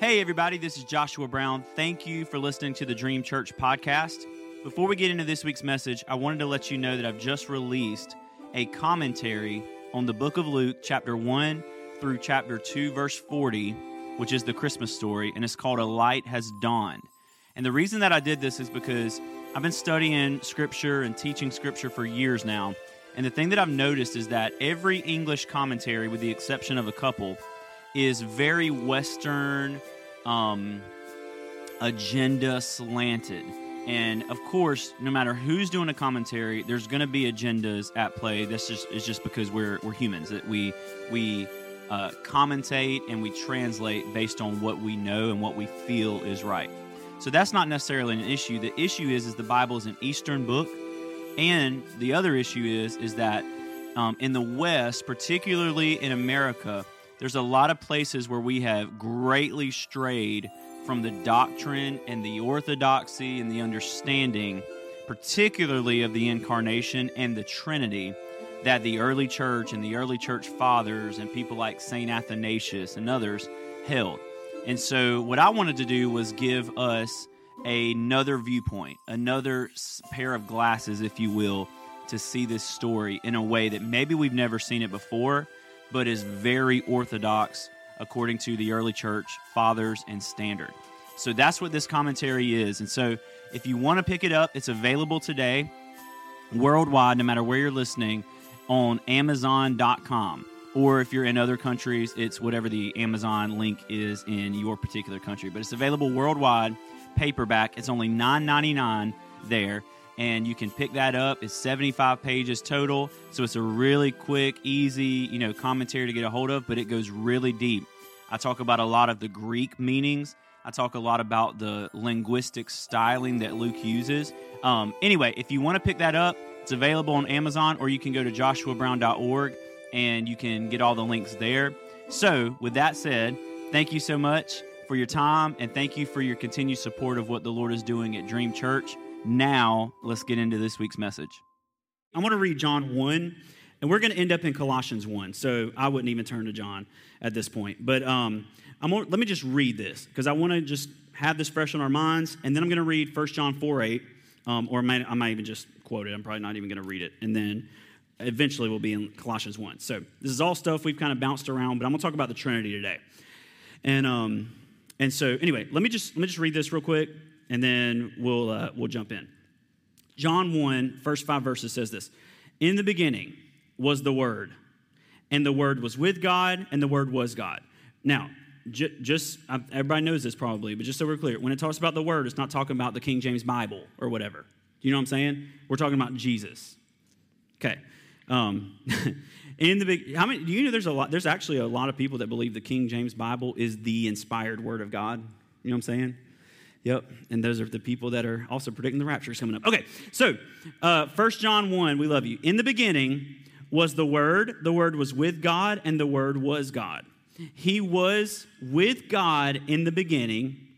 Hey, everybody, this is Joshua Brown. Thank you for listening to the Dream Church podcast. Before we get into this week's message, I wanted to let you know that I've just released a commentary on the book of Luke, chapter 1 through chapter 2, verse 40, which is the Christmas story, and it's called A Light Has Dawned. And the reason that I did this is because I've been studying scripture and teaching scripture for years now. And the thing that I've noticed is that every English commentary, with the exception of a couple, is very Western um, agenda slanted. And of course, no matter who's doing a commentary, there's going to be agendas at play. This just is just because we're we're humans that we we uh, commentate and we translate based on what we know and what we feel is right. So that's not necessarily an issue. The issue is is the Bible is an Eastern book, and the other issue is is that um, in the West, particularly in America, there's a lot of places where we have greatly strayed from the doctrine and the orthodoxy and the understanding, particularly of the incarnation and the Trinity, that the early church and the early church fathers and people like St. Athanasius and others held. And so, what I wanted to do was give us another viewpoint, another pair of glasses, if you will, to see this story in a way that maybe we've never seen it before, but is very orthodox according to the early church fathers and standard. So that's what this commentary is. And so if you want to pick it up, it's available today worldwide, no matter where you're listening, on Amazon.com. Or if you're in other countries, it's whatever the Amazon link is in your particular country. But it's available worldwide, paperback. It's only $9.99 there and you can pick that up. It's 75 pages total, so it's a really quick, easy, you know, commentary to get a hold of, but it goes really deep. I talk about a lot of the Greek meanings. I talk a lot about the linguistic styling that Luke uses. Um, anyway, if you want to pick that up, it's available on Amazon, or you can go to joshuabrown.org and you can get all the links there. So, with that said, thank you so much for your time and thank you for your continued support of what the Lord is doing at Dream Church. Now, let's get into this week's message. I want to read John 1, and we're going to end up in Colossians 1. So I wouldn't even turn to John at this point. But um, I'm let me just read this because I want to just have this fresh on our minds. And then I'm going to read 1 John 4 8, um, or I might, I might even just quote it. I'm probably not even going to read it. And then eventually we'll be in Colossians 1. So this is all stuff we've kind of bounced around, but I'm going to talk about the Trinity today. And, um, and so anyway, let me just let me just read this real quick and then we'll, uh, we'll jump in. John 1, first five verses says this In the beginning was the Word, and the Word was with God, and the Word was God. Now, j- just everybody knows this probably, but just so we're clear, when it talks about the Word, it's not talking about the King James Bible or whatever. Do you know what I'm saying? We're talking about Jesus. Okay. Um, in the big, how many? Do you know there's a lot? There's actually a lot of people that believe the King James Bible is the inspired Word of God. You know what I'm saying? Yep, and those are the people that are also predicting the rapture is coming up. Okay, so uh, 1 John 1, we love you. In the beginning was the Word, the Word was with God, and the Word was God. He was with God in the beginning.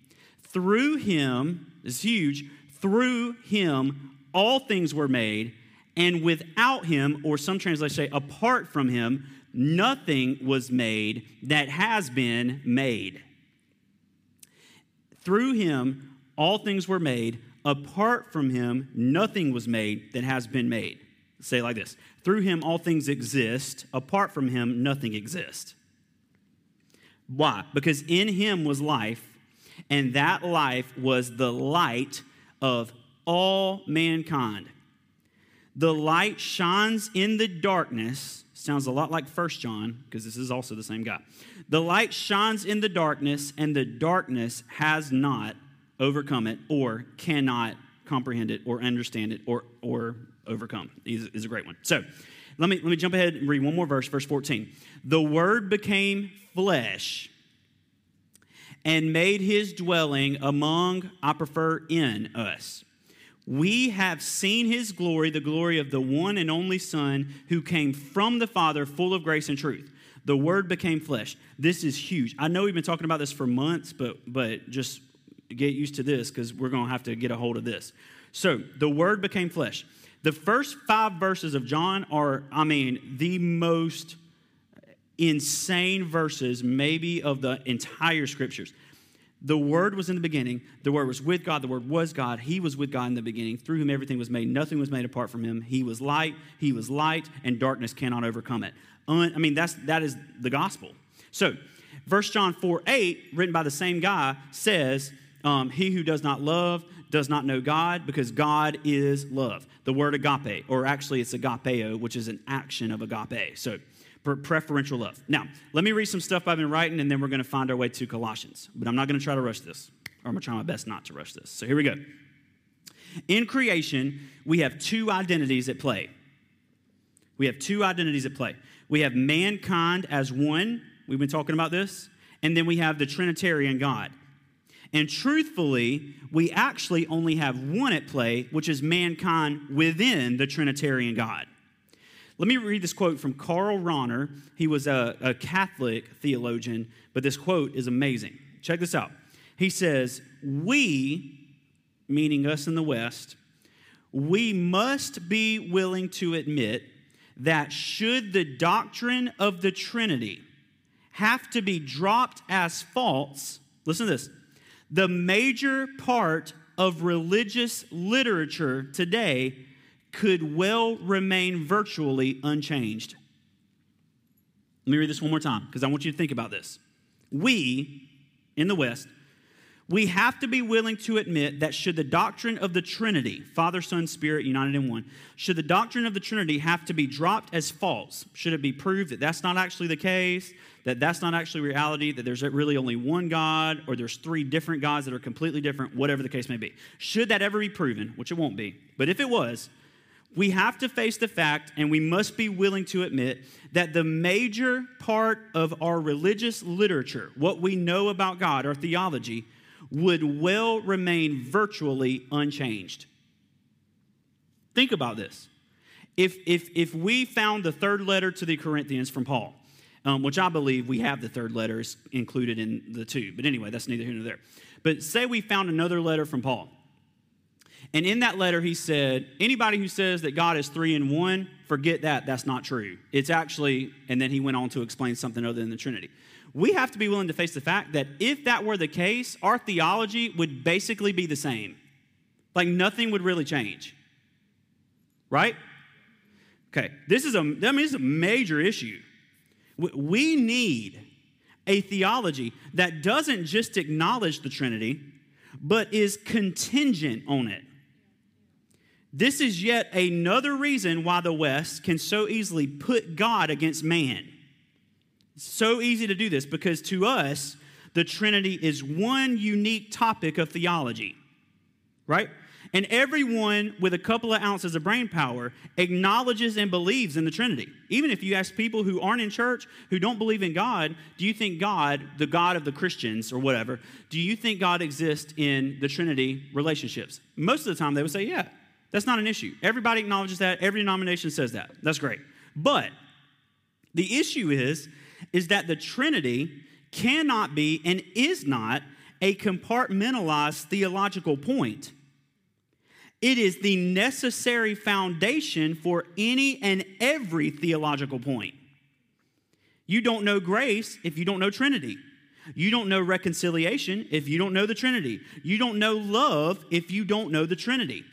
Through him, is huge, through him all things were made, and without him, or some translations say apart from him, nothing was made that has been made. Through him, all things were made. Apart from him, nothing was made that has been made. Say it like this Through him, all things exist. Apart from him, nothing exists. Why? Because in him was life, and that life was the light of all mankind. The light shines in the darkness. Sounds a lot like First John, because this is also the same guy. The light shines in the darkness, and the darkness has not overcome it, or cannot comprehend it, or understand it, or, or overcome. Is, is a great one. So let me, let me jump ahead and read one more verse, verse 14. The Word became flesh and made his dwelling among, I prefer, in us. We have seen his glory, the glory of the one and only Son who came from the Father, full of grace and truth. The word became flesh. This is huge. I know we've been talking about this for months, but but just get used to this because we're going to have to get a hold of this. So, the word became flesh. The first 5 verses of John are I mean, the most insane verses maybe of the entire scriptures. The Word was in the beginning. The Word was with God. The Word was God. He was with God in the beginning. Through whom everything was made. Nothing was made apart from him. He was light. He was light, and darkness cannot overcome it. Un, I mean, that's, that is the gospel. So, 1 John 4 8, written by the same guy, says, um, He who does not love does not know God because God is love. The word agape, or actually it's agapeo, which is an action of agape. So, preferential love. Now, let me read some stuff I've been writing, and then we're going to find our way to Colossians. But I'm not going to try to rush this, or I'm going to try my best not to rush this. So here we go. In creation, we have two identities at play. We have two identities at play. We have mankind as one. We've been talking about this. And then we have the Trinitarian God. And truthfully, we actually only have one at play, which is mankind within the Trinitarian God. Let me read this quote from Karl Rahner. He was a, a Catholic theologian, but this quote is amazing. Check this out. He says, We, meaning us in the West, we must be willing to admit that should the doctrine of the Trinity have to be dropped as false, listen to this, the major part of religious literature today could well remain virtually unchanged. Let me read this one more time because I want you to think about this. We, in the West, we have to be willing to admit that should the doctrine of the Trinity, Father, Son, Spirit united in one, should the doctrine of the Trinity have to be dropped as false, should it be proved that that's not actually the case, that that's not actually reality, that there's really only one God, or there's three different gods that are completely different, whatever the case may be. Should that ever be proven, which it won't be, but if it was, we have to face the fact and we must be willing to admit that the major part of our religious literature, what we know about God, our theology, would well remain virtually unchanged. Think about this. If, if, if we found the third letter to the Corinthians from Paul, um, which I believe we have the third letters included in the two, but anyway, that's neither here nor there. But say we found another letter from Paul and in that letter, he said, anybody who says that God is three in one, forget that. That's not true. It's actually, and then he went on to explain something other than the Trinity. We have to be willing to face the fact that if that were the case, our theology would basically be the same. Like nothing would really change. Right? Okay, this is a, I mean, this is a major issue. We need a theology that doesn't just acknowledge the Trinity, but is contingent on it. This is yet another reason why the West can so easily put God against man. So easy to do this because to us, the Trinity is one unique topic of theology, right? And everyone with a couple of ounces of brain power acknowledges and believes in the Trinity. Even if you ask people who aren't in church, who don't believe in God, do you think God, the God of the Christians or whatever, do you think God exists in the Trinity relationships? Most of the time they would say, yeah. That's not an issue. Everybody acknowledges that. Every denomination says that. That's great. But the issue is, is that the Trinity cannot be and is not a compartmentalized theological point. It is the necessary foundation for any and every theological point. You don't know grace if you don't know Trinity. You don't know reconciliation if you don't know the Trinity. You don't know love if you don't know the Trinity.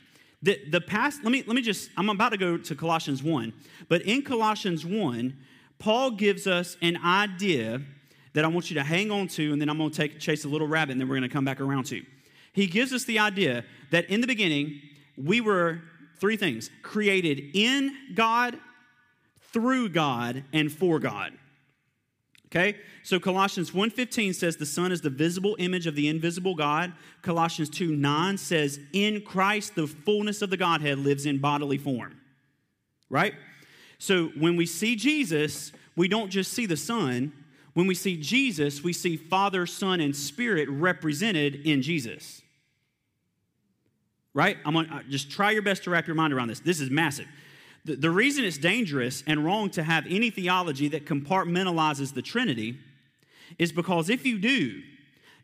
The, the past, let me, let me just, I'm about to go to Colossians 1, but in Colossians 1, Paul gives us an idea that I want you to hang on to, and then I'm going to take, chase a little rabbit, and then we're going to come back around to. He gives us the idea that in the beginning, we were three things created in God, through God, and for God. Okay? So Colossians 1:15 says the Son is the visible image of the invisible God. Colossians 2:9 says in Christ the fullness of the Godhead lives in bodily form. Right? So when we see Jesus, we don't just see the Son. When we see Jesus, we see Father, Son, and Spirit represented in Jesus. Right? I'm gonna uh, just try your best to wrap your mind around this. This is massive. The, the reason it's dangerous and wrong to have any theology that compartmentalizes the Trinity is because if you do,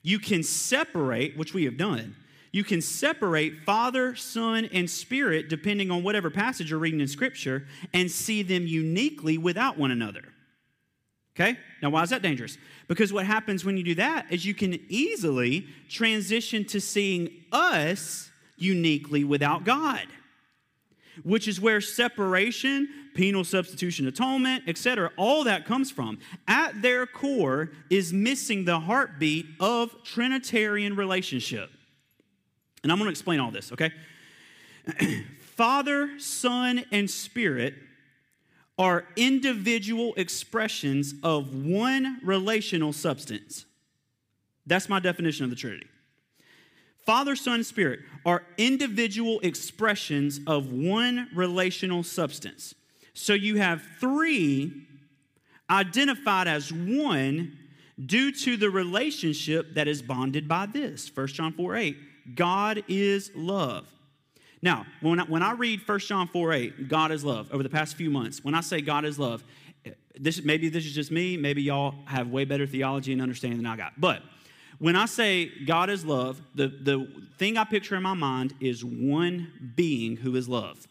you can separate, which we have done, you can separate Father, Son, and Spirit depending on whatever passage you're reading in Scripture and see them uniquely without one another. Okay? Now, why is that dangerous? Because what happens when you do that is you can easily transition to seeing us uniquely without God, which is where separation, penal substitution atonement, etc., all that comes from. At their core is missing the heartbeat of Trinitarian relationship. And I'm going to explain all this, okay? Father, Son, and Spirit are individual expressions of one relational substance. That's my definition of the Trinity. Father, Son, Spirit are individual expressions of one relational substance. So you have three identified as one due to the relationship that is bonded by this. 1 John 4 8. God is love. Now, when I, when I read 1 John 4 8, God is love, over the past few months, when I say God is love, this, maybe this is just me, maybe y'all have way better theology and understanding than I got. But when I say God is love, the, the thing I picture in my mind is one being who is love.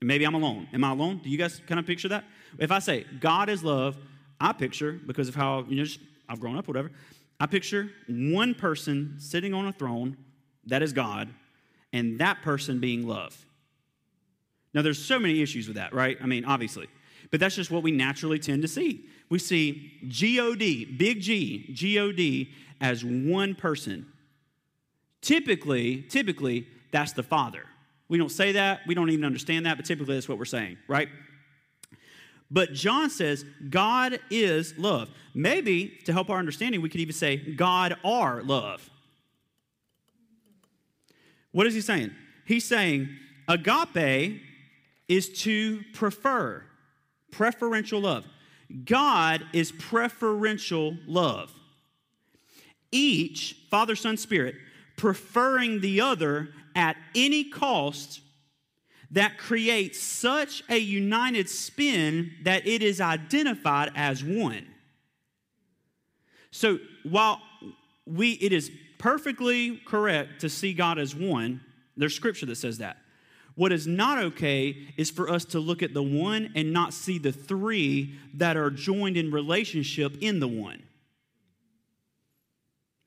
Maybe I'm alone. Am I alone? Do you guys kind of picture that? If I say God is love, I picture, because of how you know, I've grown up, whatever, I picture one person sitting on a throne that is God, and that person being love. Now, there's so many issues with that, right? I mean, obviously. But that's just what we naturally tend to see. We see God, big G, God, as one person. Typically, typically, that's the Father. We don't say that, we don't even understand that, but typically that's what we're saying, right? But John says God is love. Maybe to help our understanding, we could even say God are love. What is he saying? He's saying agape is to prefer, preferential love. God is preferential love. Each, Father, Son, Spirit, preferring the other at any cost that creates such a united spin that it is identified as one. So while we it is perfectly correct to see God as one, there's scripture that says that. What is not okay is for us to look at the one and not see the three that are joined in relationship in the one.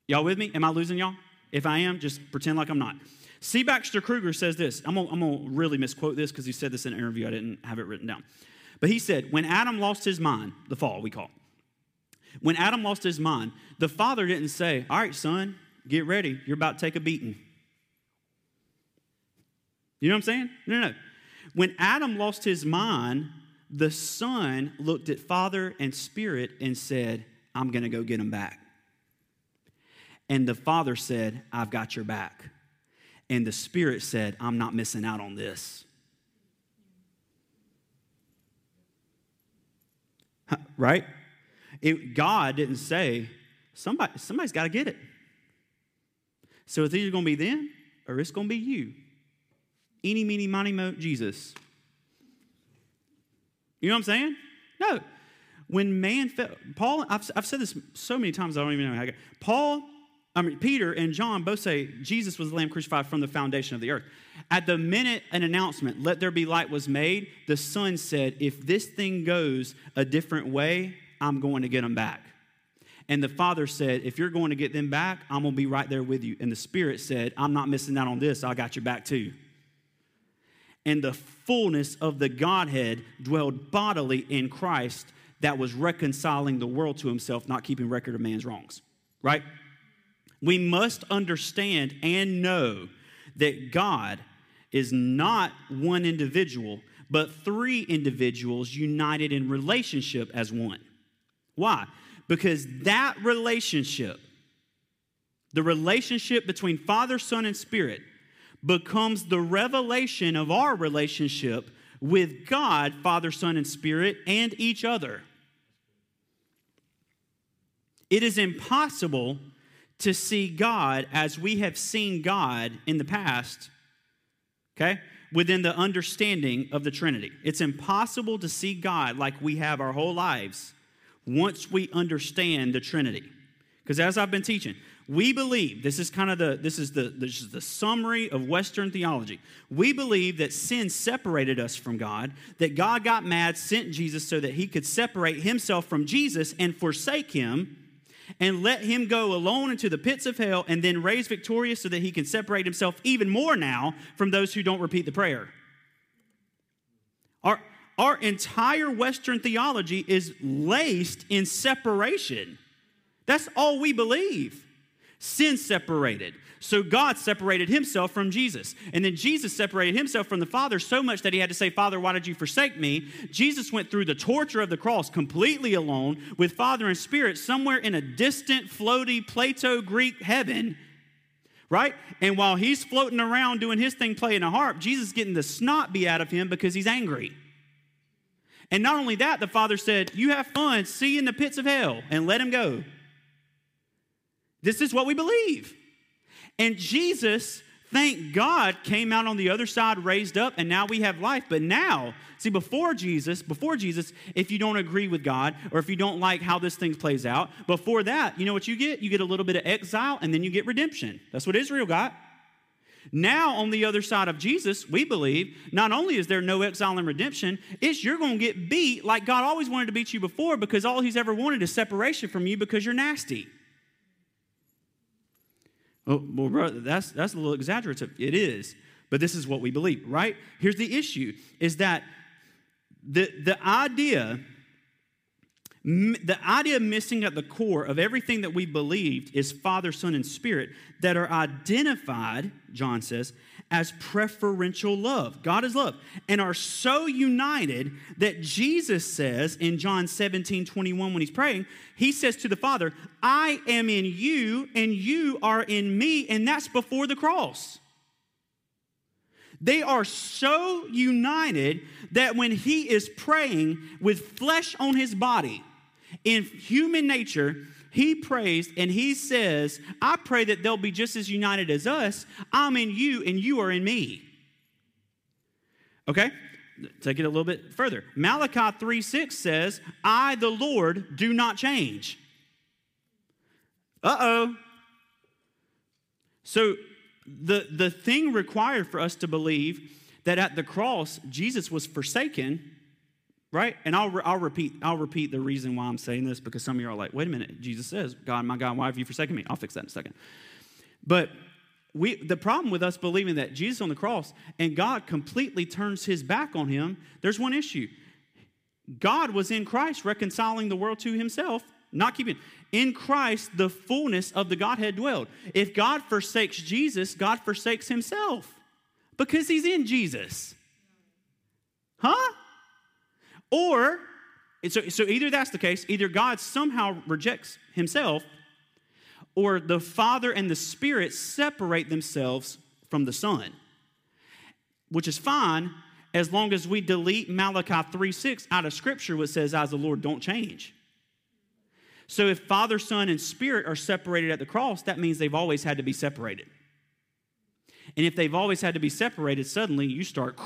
Y'all with me? Am I losing y'all? If I am, just pretend like I'm not. C. Baxter Kruger says this. I'm gonna, really misquote this because he said this in an interview. I didn't have it written down. But he said, when Adam lost his mind, the fall we call, when Adam lost his mind, the father didn't say, All right, son, get ready. You're about to take a beating. You know what I'm saying? No, no, no. When Adam lost his mind, the son looked at father and spirit and said, I'm going to go get him back. And the father said, I've got your back. And the Spirit said, I'm not missing out on this. Right? It, God didn't say, somebody, somebody's got to get it. So it's either going to be them or it's going to be you. Eeny, meeny, miny, mo, Jesus. You know what I'm saying? No. When man fell, Paul, I've, I've said this so many times, I don't even know how to get. Paul I mean, Peter and John both say Jesus was the Lamb crucified from the foundation of the earth. At the minute an announcement, let there be light, was made, the Son said, if this thing goes a different way, I'm going to get them back. And the Father said, if you're going to get them back, I'm going to be right there with you. And the Spirit said, I'm not missing out on this, I got your back too. And the fullness of the Godhead dwelled bodily in Christ that was reconciling the world to himself, not keeping record of man's wrongs. Right? We must understand and know that God is not one individual, but three individuals united in relationship as one. Why? Because that relationship, the relationship between Father, Son, and Spirit, becomes the revelation of our relationship with God, Father, Son, and Spirit, and each other. It is impossible to see God as we have seen God in the past, okay, within the understanding of the Trinity. It's impossible to see God like we have our whole lives once we understand the Trinity. Because as I've been teaching, we believe this is kind of the this is the this is the summary of Western theology. We believe that sin separated us from God, that God got mad, sent Jesus so that he could separate himself from Jesus and forsake him and let him go alone into the pits of hell and then raise victorious so that he can separate himself even more now from those who don't repeat the prayer. Our, our entire Western theology is laced in separation. That's all we believe. Sin separated. So God separated himself from Jesus. And then Jesus separated himself from the Father so much that he had to say, Father, why did you forsake me? Jesus went through the torture of the cross completely alone with Father and Spirit somewhere in a distant, floaty, Plato Greek heaven. Right? And while he's floating around doing his thing, playing a harp, Jesus getting the snot beat out of him because he's angry. And not only that, the Father said, You have fun, see you in the pits of hell, and let him go. This is what we believe. And Jesus, thank God, came out on the other side, raised up, and now we have life. But now, see, before Jesus, before Jesus, if you don't agree with God or if you don't like how this thing plays out, before that, you know what you get? You get a little bit of exile and then you get redemption. That's what Israel got. Now, on the other side of Jesus, we believe not only is there no exile and redemption, it's you're going to get beat like God always wanted to beat you before because all He's ever wanted is separation from you because you're nasty. Oh, well, brother, that's, that's a little exaggerative. It is. But this is what we believe, right? Here's the issue is that the, the idea the idea missing at the core of everything that we believed is Father, Son, and Spirit that are identified, John says, as preferential love. God is love. And are so united that Jesus says in John 17 21, when he's praying, he says to the Father, I am in you and you are in me. And that's before the cross. They are so united that when he is praying with flesh on his body, in human nature, he prays and he says, I pray that they'll be just as united as us. I'm in you and you are in me. Okay? Take it a little bit further. Malachi 3 6 says, I, the Lord, do not change. Uh oh. So, the, the thing required for us to believe that at the cross, Jesus was forsaken right? And I'll, I'll repeat I'll repeat the reason why I'm saying this because some of you are like, wait a minute, Jesus says, God, my God, why have you forsaken me? I'll fix that in a second. But we, the problem with us believing that Jesus on the cross and God completely turns his back on him, there's one issue. God was in Christ reconciling the world to himself, not keeping. In Christ, the fullness of the Godhead dwelled. If God forsakes Jesus, God forsakes himself because he's in Jesus. Huh? Or, so, so either that's the case, either God somehow rejects himself, or the Father and the Spirit separate themselves from the Son, which is fine as long as we delete Malachi 3 6 out of Scripture, which says, As the Lord don't change. So if Father, Son, and Spirit are separated at the cross, that means they've always had to be separated. And if they've always had to be separated, suddenly you start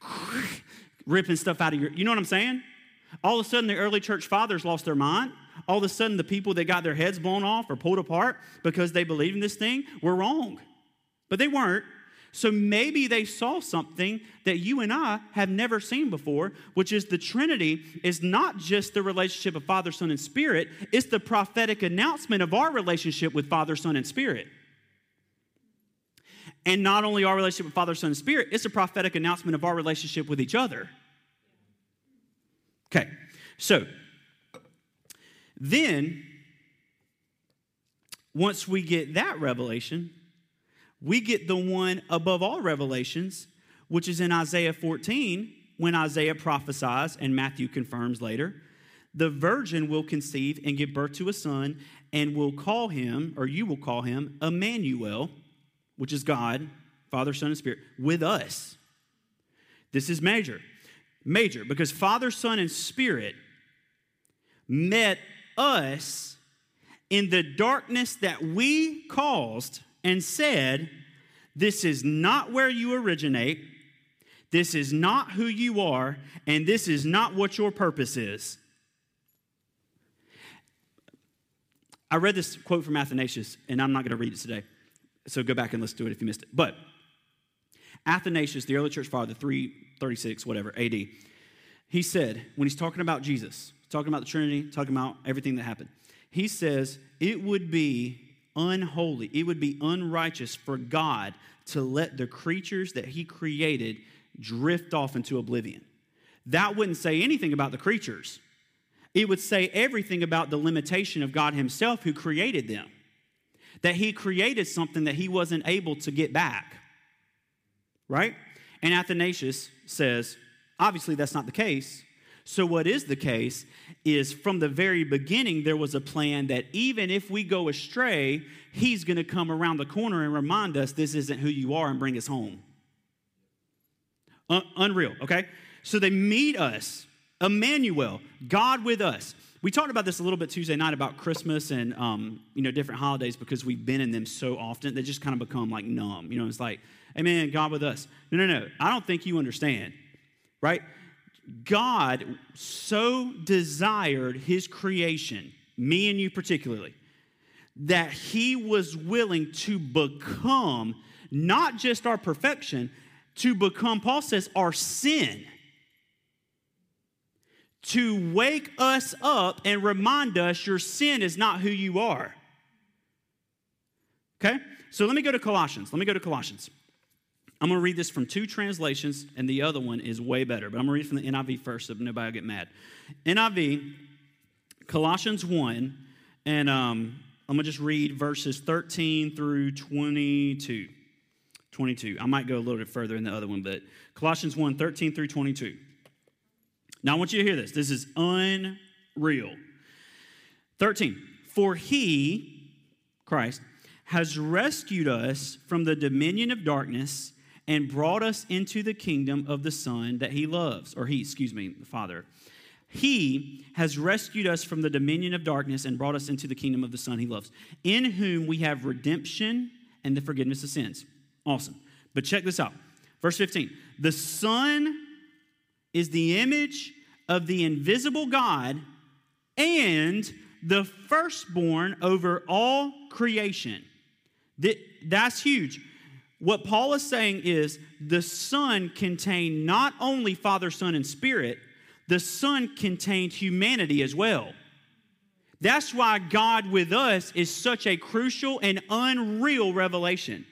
ripping stuff out of your, you know what I'm saying? All of a sudden, the early church fathers lost their mind. All of a sudden, the people that got their heads blown off or pulled apart because they believed in this thing were wrong. But they weren't. So maybe they saw something that you and I have never seen before, which is the Trinity is not just the relationship of Father, Son, and Spirit, it's the prophetic announcement of our relationship with Father, Son, and Spirit. And not only our relationship with Father, Son, and Spirit, it's a prophetic announcement of our relationship with each other. Okay, so then once we get that revelation, we get the one above all revelations, which is in Isaiah 14, when Isaiah prophesies and Matthew confirms later. The virgin will conceive and give birth to a son, and will call him, or you will call him, Emmanuel which is God, Father, Son, and Spirit, with us. This is major. Major, because Father, Son, and Spirit met us in the darkness that we caused and said, This is not where you originate, this is not who you are, and this is not what your purpose is. I read this quote from Athanasius, and I'm not going to read it today. So go back and listen to it if you missed it. But Athanasius, the early church father, 336, whatever, AD, he said, when he's talking about Jesus, talking about the Trinity, talking about everything that happened, he says, it would be unholy, it would be unrighteous for God to let the creatures that he created drift off into oblivion. That wouldn't say anything about the creatures. It would say everything about the limitation of God Himself who created them. That He created something that He wasn't able to get back. Right? And Athanasius says, obviously, that's not the case. So, what is the case is from the very beginning, there was a plan that even if we go astray, He's going to come around the corner and remind us this isn't who you are and bring us home. unreal, okay? So they meet us, Emmanuel, God with us. We talked about this a little bit Tuesday night about Christmas and um, you know different holidays because we've been in them so often they just kind of become like numb. You know, it's like, Amen, God with us. No, no, no. I don't think you understand, right? God so desired His creation, me and you particularly, that he was willing to become not just our perfection, to become, Paul says, our sin. To wake us up and remind us your sin is not who you are. Okay? So let me go to Colossians. Let me go to Colossians. I'm going to read this from two translations, and the other one is way better. But I'm going to read from the NIV first so nobody will get mad. NIV, Colossians 1, and um, I'm going to just read verses 13 through 22. 22. I might go a little bit further in the other one, but Colossians 1 13 through 22. Now, I want you to hear this. This is unreal. 13. For he, Christ, has rescued us from the dominion of darkness and brought us into the kingdom of the Son that he loves, or he, excuse me, the Father he has rescued us from the dominion of darkness and brought us into the kingdom of the Son he loves, in whom we have redemption and the forgiveness of sins. Awesome. But check this out. Verse 15 The Son is the image of the invisible God and the firstborn over all creation. That's huge. What Paul is saying is the Son contained not only Father, Son, and Spirit, the Son contained humanity as well. That's why God with us is such a crucial and unreal revelation.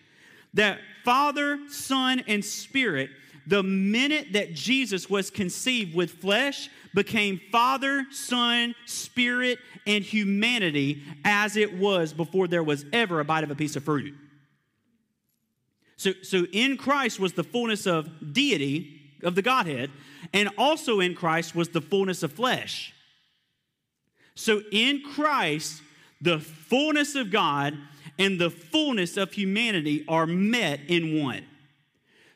That Father, Son, and Spirit, the minute that Jesus was conceived with flesh, became Father, Son, Spirit, and humanity as it was before there was ever a bite of a piece of fruit. So, so in Christ was the fullness of deity, of the Godhead, and also in Christ was the fullness of flesh. So in Christ, the fullness of God and the fullness of humanity are met in one.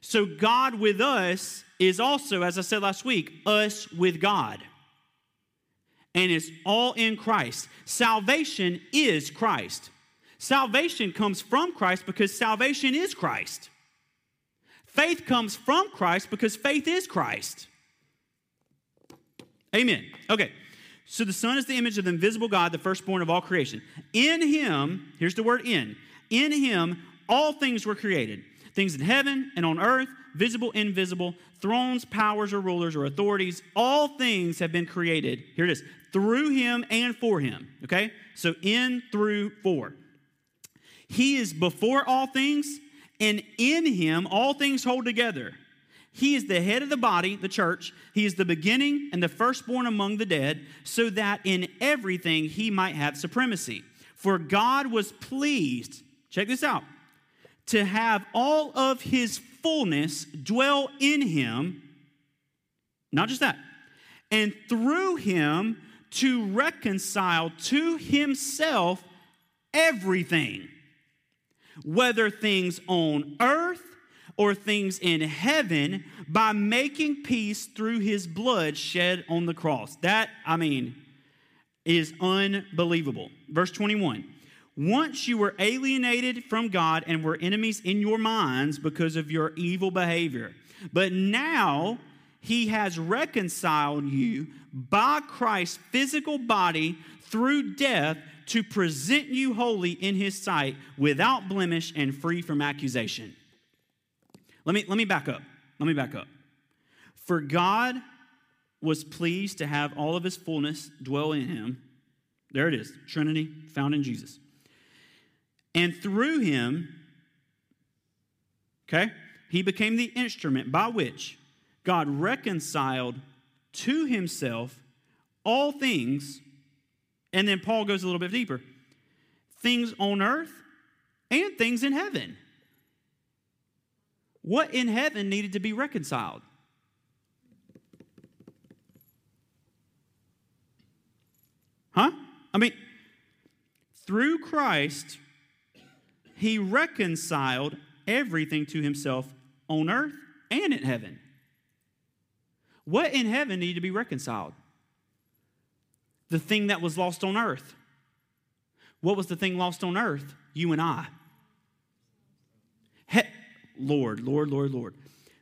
So God with us is also, as I said last week, us with God. And it's all in Christ. Salvation is Christ. Salvation comes from Christ because salvation is Christ. Faith comes from Christ because faith is Christ. Amen. Okay. So the Son is the image of the invisible God, the firstborn of all creation. In him, here's the word in, in him all things were created. Things in heaven and on earth, visible, invisible, thrones, powers, or rulers, or authorities, all things have been created. Here it is through him and for him. Okay? So in, through, for. He is before all things, and in him all things hold together. He is the head of the body, the church. He is the beginning and the firstborn among the dead, so that in everything he might have supremacy. For God was pleased, check this out, to have all of his fullness dwell in him. Not just that, and through him to reconcile to himself everything whether things on earth or things in heaven, by making peace through his blood shed on the cross. That, I mean, is unbelievable. Verse 21 Once you were alienated from God and were enemies in your minds because of your evil behavior, but now he has reconciled you by Christ's physical body through death to present you holy in his sight without blemish and free from accusation. Let me, let me back up. Let me back up. For God was pleased to have all of his fullness dwell in him. There it is, Trinity found in Jesus. And through him, okay, he became the instrument by which God reconciled to himself all things. And then Paul goes a little bit deeper things on earth and things in heaven. What in heaven needed to be reconciled? Huh? I mean, through Christ, he reconciled everything to himself on earth and in heaven. What in heaven needed to be reconciled? The thing that was lost on earth. What was the thing lost on earth? You and I. He- Lord, Lord, Lord, Lord.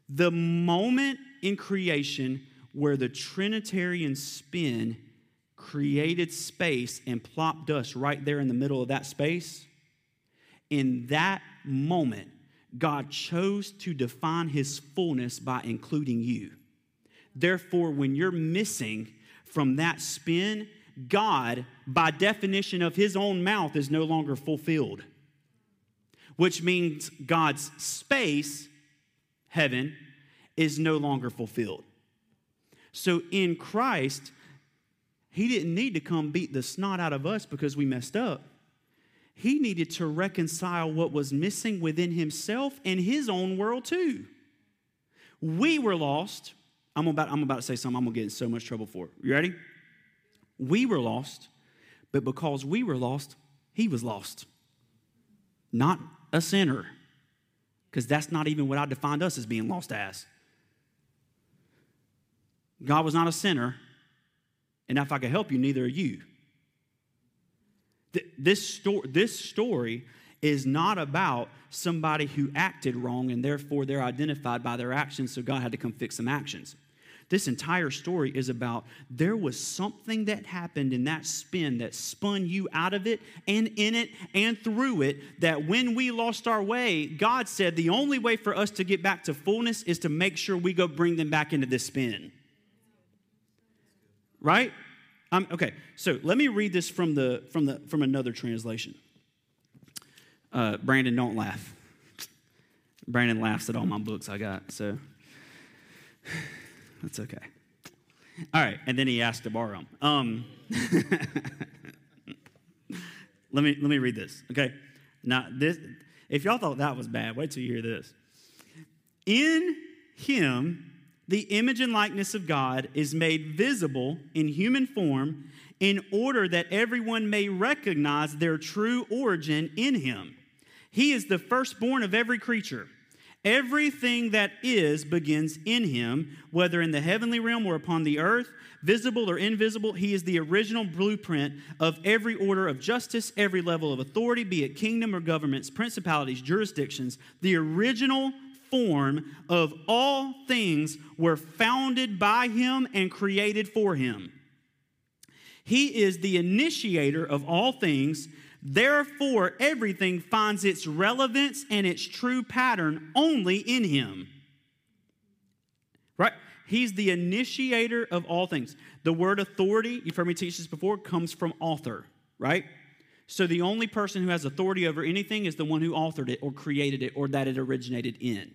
The moment in creation where the Trinitarian spin created space and plopped us right there in the middle of that space, in that moment, God chose to define his fullness by including you. Therefore, when you're missing from that spin, God, by definition of his own mouth, is no longer fulfilled, which means God's space, heaven, is no longer fulfilled. So in Christ, he didn't need to come beat the snot out of us because we messed up. He needed to reconcile what was missing within himself and his own world too. We were lost. I'm about, I'm about to say something I'm going to get in so much trouble for. You ready? We were lost, but because we were lost, he was lost. Not a sinner, because that's not even what I defined us as being lost as. God was not a sinner, and if I could help you, neither are you. This, story, this story is not about somebody who acted wrong and therefore they're identified by their actions, so God had to come fix some actions. This entire story is about there was something that happened in that spin that spun you out of it and in it and through it. That when we lost our way, God said the only way for us to get back to fullness is to make sure we go bring them back into this spin. Right? Okay, so let me read this from, the, from, the, from another translation. Uh, Brandon, don't laugh. Brandon laughs at all my books I got, so that's okay. All right, and then he asked to borrow them. Um, let me let me read this. Okay, now this, if y'all thought that was bad, wait till you hear this. In him the image and likeness of God is made visible in human form in order that everyone may recognize their true origin in him. He is the firstborn of every creature. Everything that is begins in him, whether in the heavenly realm or upon the earth, visible or invisible. He is the original blueprint of every order of justice, every level of authority, be it kingdom or governments, principalities, jurisdictions. The original form of all things were founded by him and created for him. He is the initiator of all things. Therefore, everything finds its relevance and its true pattern only in him. Right? He's the initiator of all things. The word authority, you've heard me teach this before, comes from author, right? So the only person who has authority over anything is the one who authored it or created it or that it originated in,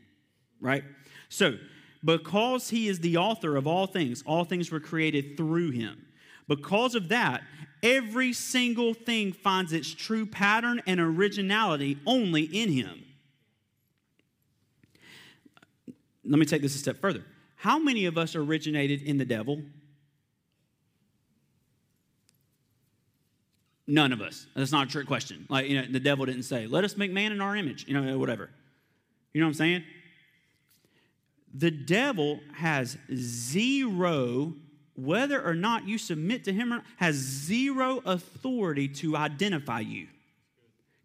right? So, because he is the author of all things, all things were created through him. Because of that, every single thing finds its true pattern and originality only in him. Let me take this a step further. How many of us originated in the devil? None of us. That's not a trick question. Like, you know, the devil didn't say, let us make man in our image, you know, whatever. You know what I'm saying? The devil has zero, whether or not you submit to him, or has zero authority to identify you.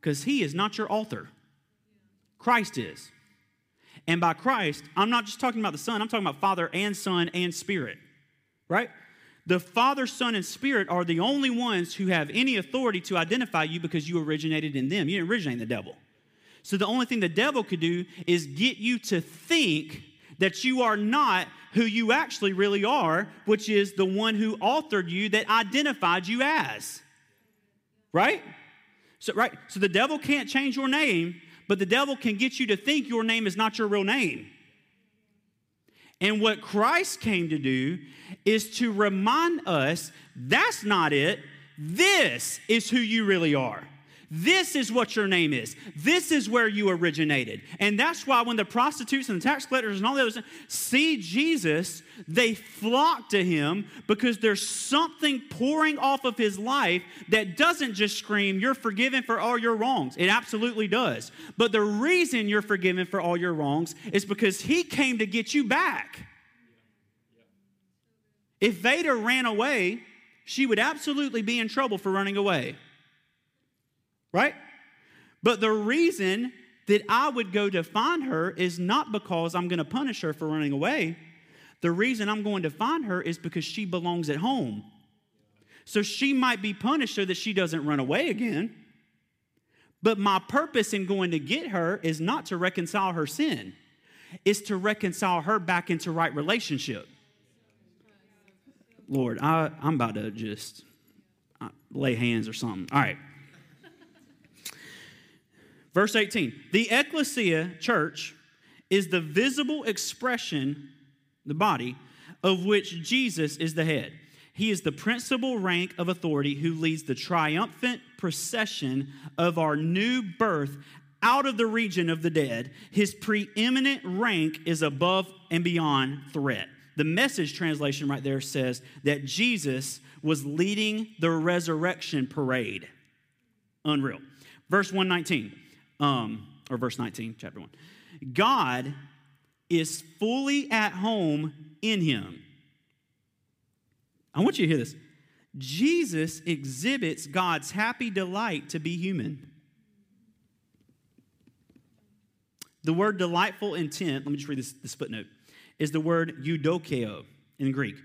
Because he is not your author. Christ is. And by Christ, I'm not just talking about the Son, I'm talking about Father and Son and Spirit, right? The Father, Son, and Spirit are the only ones who have any authority to identify you because you originated in them. You didn't originate in the devil. So the only thing the devil could do is get you to think that you are not who you actually really are, which is the one who authored you that identified you as. Right? So right, so the devil can't change your name, but the devil can get you to think your name is not your real name. And what Christ came to do is to remind us that's not it. This is who you really are. This is what your name is. This is where you originated. And that's why when the prostitutes and the tax collectors and all those see Jesus, they flock to him because there's something pouring off of his life that doesn't just scream, You're forgiven for all your wrongs. It absolutely does. But the reason you're forgiven for all your wrongs is because he came to get you back. If Veda ran away, she would absolutely be in trouble for running away right? But the reason that I would go to find her is not because I'm going to punish her for running away. The reason I'm going to find her is because she belongs at home. So she might be punished so that she doesn't run away again. But my purpose in going to get her is not to reconcile her sin, it's to reconcile her back into right relationship. Lord, I, I'm about to just uh, lay hands or something. All right. Verse 18 The ecclesia, church, is the visible expression, the body, of which Jesus is the head. He is the principal rank of authority who leads the triumphant procession of our new birth out of the region of the dead. His preeminent rank is above and beyond threat. The message translation right there says that Jesus was leading the resurrection parade. Unreal. Verse 119 um, or verse 19, chapter 1. God is fully at home in him. I want you to hear this. Jesus exhibits God's happy delight to be human. The word delightful intent, let me just read this, this footnote, is the word eudokeo in Greek.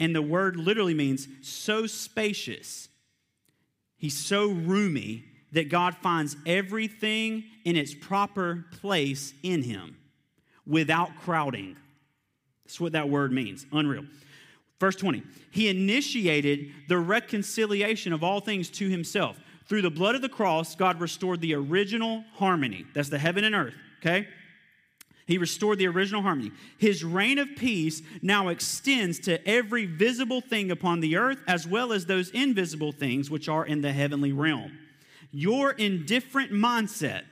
And the word literally means so spacious. He's so roomy that God finds everything in its proper place in him without crowding. That's what that word means. Unreal. Verse 20, he initiated the reconciliation of all things to himself. Through the blood of the cross, God restored the original harmony. That's the heaven and earth, okay? He restored the original harmony. His reign of peace now extends to every visible thing upon the earth, as well as those invisible things which are in the heavenly realm your indifferent mindset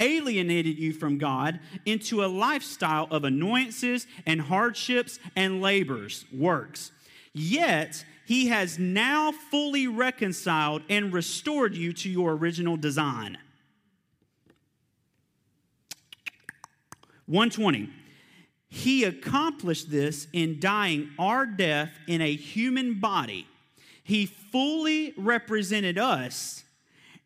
alienated you from God into a lifestyle of annoyances and hardships and labors, works. Yet, he has now fully reconciled and restored you to your original design. 120. He accomplished this in dying our death in a human body. He fully represented us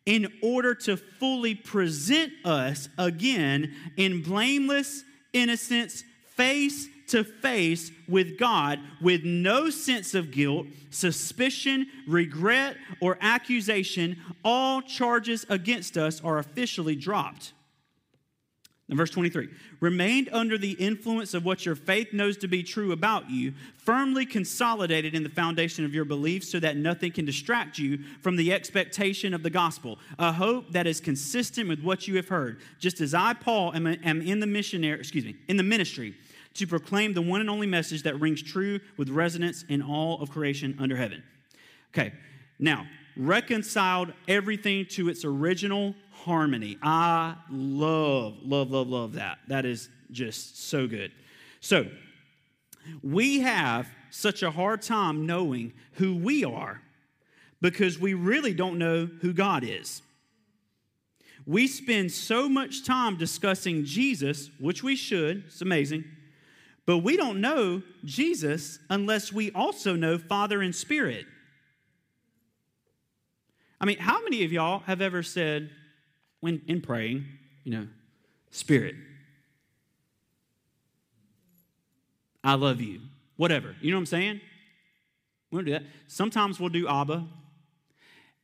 in order to fully present us again in blameless innocence, face to face with God with no sense of guilt, suspicion, regret, or accusation. All charges against us are officially dropped. In verse 23, remained under the influence of what your faith knows to be true about you, firmly consolidated in the foundation of your beliefs so that nothing can distract you from the expectation of the gospel, a hope that is consistent with what you have heard. Just as I, Paul, am, am in the missionary, excuse me, in the ministry to proclaim the one and only message that rings true with resonance in all of creation under heaven. Okay, now, reconciled everything to its original harmony. I love, love, love, love that. That is just so good. So, we have such a hard time knowing who we are because we really don't know who God is. We spend so much time discussing Jesus, which we should, it's amazing, but we don't know Jesus unless we also know Father and Spirit. I mean, how many of y'all have ever said, when in praying, you know, Spirit, I love you, whatever. You know what I'm saying? We don't do that. Sometimes we'll do Abba.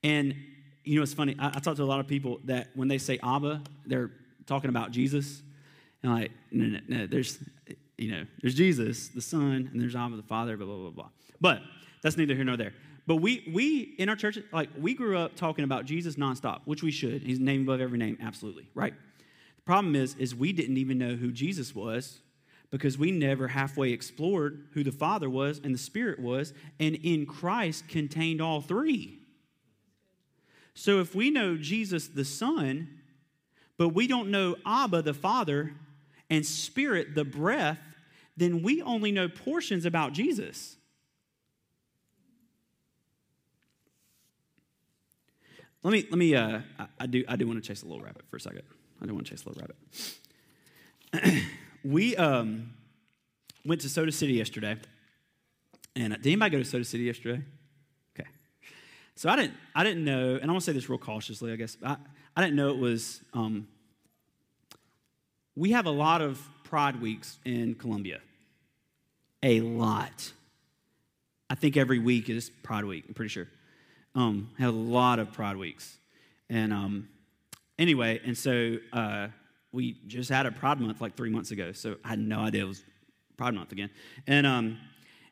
And you know, it's funny. I, I talk to a lot of people that when they say Abba, they're talking about Jesus. And like, no, no, no, there's, you know, there's Jesus, the Son, and there's Abba, the Father, blah, blah, blah, blah. But that's neither here nor there. But we, we in our church, like, we grew up talking about Jesus nonstop, which we should. He's name above every name, absolutely, right? The problem is, is we didn't even know who Jesus was because we never halfway explored who the Father was and the Spirit was, and in Christ contained all three. So if we know Jesus the Son, but we don't know Abba the Father and Spirit the breath, then we only know portions about Jesus. Let me, let me, uh, I, I do, I do want to chase a little rabbit for a second. I do want to chase a little rabbit. we um, went to Soda City yesterday. And uh, did anybody go to Soda City yesterday? Okay. So I didn't, I didn't know, and I want to say this real cautiously, I guess. I, I didn't know it was, um, we have a lot of Pride Weeks in Columbia. A lot. I think every week is Pride Week, I'm pretty sure. Um, have a lot of Pride Weeks. And um, anyway, and so uh, we just had a Pride Month like three months ago, so I had no idea it was Pride Month again. And, um,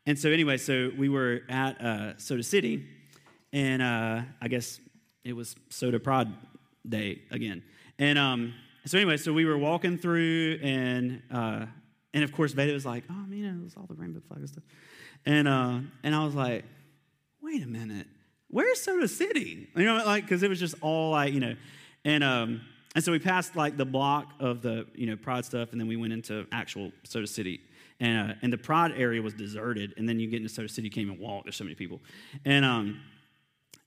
and so anyway, so we were at uh, Soda City, and uh, I guess it was Soda Pride Day again. And um, so anyway, so we were walking through, and uh, and of course, Veda was like, "Oh man, it was all the rainbow flag and stuff," and uh, and I was like, "Wait a minute, where's Soda City?" You know, like because it was just all like you know, and um, and so we passed like the block of the you know Pride stuff, and then we went into actual Soda City. And, uh, and the Pride area was deserted, and then you get into Soda City, you can't even walk. There's so many people, and um,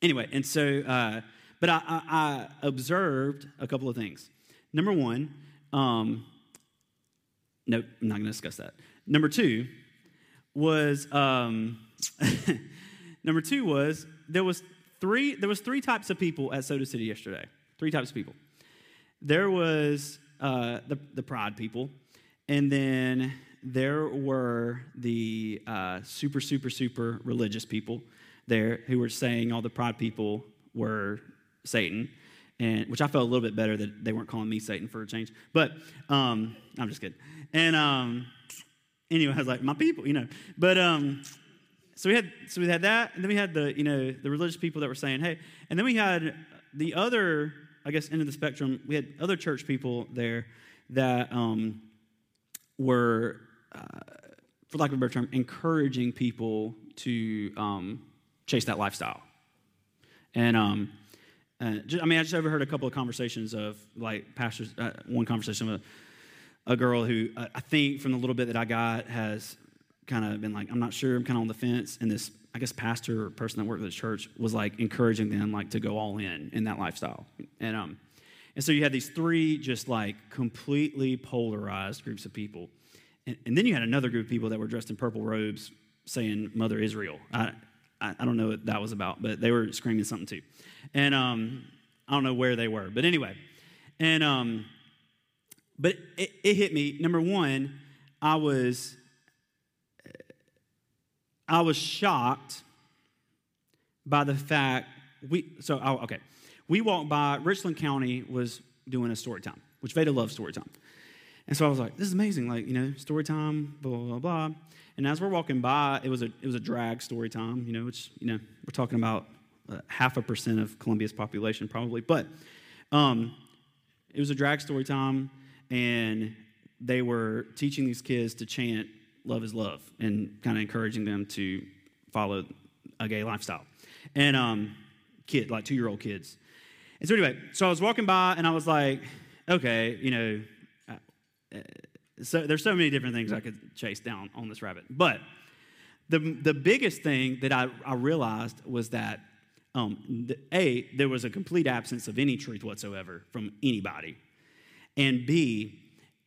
anyway, and so, uh, but I, I, I observed a couple of things. Number one, um, nope, I'm not going to discuss that. Number two was um, number two was there was three there was three types of people at Soda City yesterday. Three types of people. There was uh, the the pride people, and then there were the uh, super super super religious people there who were saying all the pride people were Satan and which I felt a little bit better that they weren't calling me Satan for a change. But um, I'm just kidding. And um, anyway, I was like, my people, you know. But um, so we had so we had that, and then we had the you know the religious people that were saying, hey, and then we had the other, I guess, end of the spectrum. We had other church people there that um, were, uh, for lack of a better term, encouraging people to um, chase that lifestyle. And um, uh, just, I mean, I just overheard a couple of conversations of like pastors. Uh, one conversation with a girl who uh, I think, from the little bit that I got, has kind of been like, I'm not sure. I'm kind of on the fence. And this, I guess, pastor or person that worked at the church was like encouraging them like to go all in in that lifestyle. And um, and so you had these three just like completely polarized groups of people, and, and then you had another group of people that were dressed in purple robes saying "Mother Israel." I, I, I don't know what that was about, but they were screaming something too. And um, I don't know where they were, but anyway. And um, but it, it hit me. Number one, I was I was shocked by the fact we. So oh, okay, we walked by. Richland County was doing a story time, which Veda loves story time. And so I was like, this is amazing, like, you know, story time, blah, blah, blah. And as we're walking by, it was a, it was a drag story time, you know, which, you know, we're talking about uh, half a percent of Columbia's population probably. But um, it was a drag story time, and they were teaching these kids to chant love is love and kind of encouraging them to follow a gay lifestyle. And um, kid, like two year old kids. And so, anyway, so I was walking by and I was like, okay, you know, so there's so many different things I could chase down on this rabbit. But the, the biggest thing that I, I realized was that um, the, A, there was a complete absence of any truth whatsoever from anybody. And B,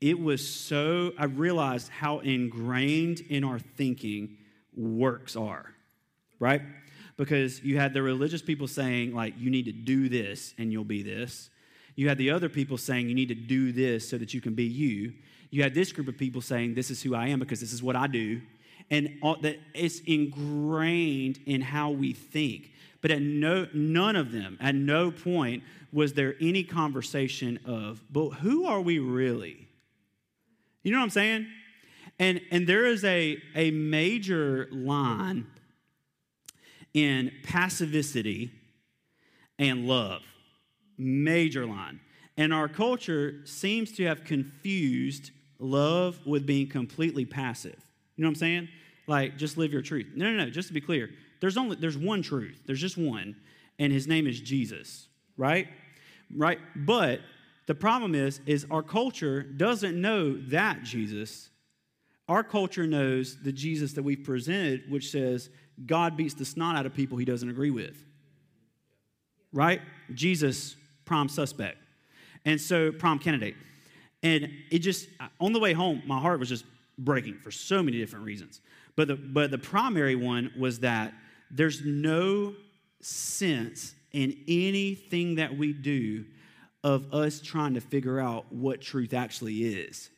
it was so, I realized how ingrained in our thinking works are, right? Because you had the religious people saying, like, you need to do this and you'll be this. You had the other people saying, you need to do this so that you can be you. You had this group of people saying, this is who I am because this is what I do. and all, that it's ingrained in how we think. But at no, none of them, at no point was there any conversation of, but who are we really? You know what I'm saying? And, and there is a, a major line in passivity and love. Major line. And our culture seems to have confused love with being completely passive. You know what I'm saying? Like, just live your truth. No, no, no. Just to be clear, there's only there's one truth. There's just one, and his name is Jesus. Right? Right? But the problem is, is our culture doesn't know that Jesus. Our culture knows the Jesus that we've presented, which says God beats the snot out of people he doesn't agree with. Right? Jesus, prime suspect. And so, prime candidate. And it just, on the way home, my heart was just breaking for so many different reasons. But the, but the primary one was that there's no sense in anything that we do of us trying to figure out what truth actually is.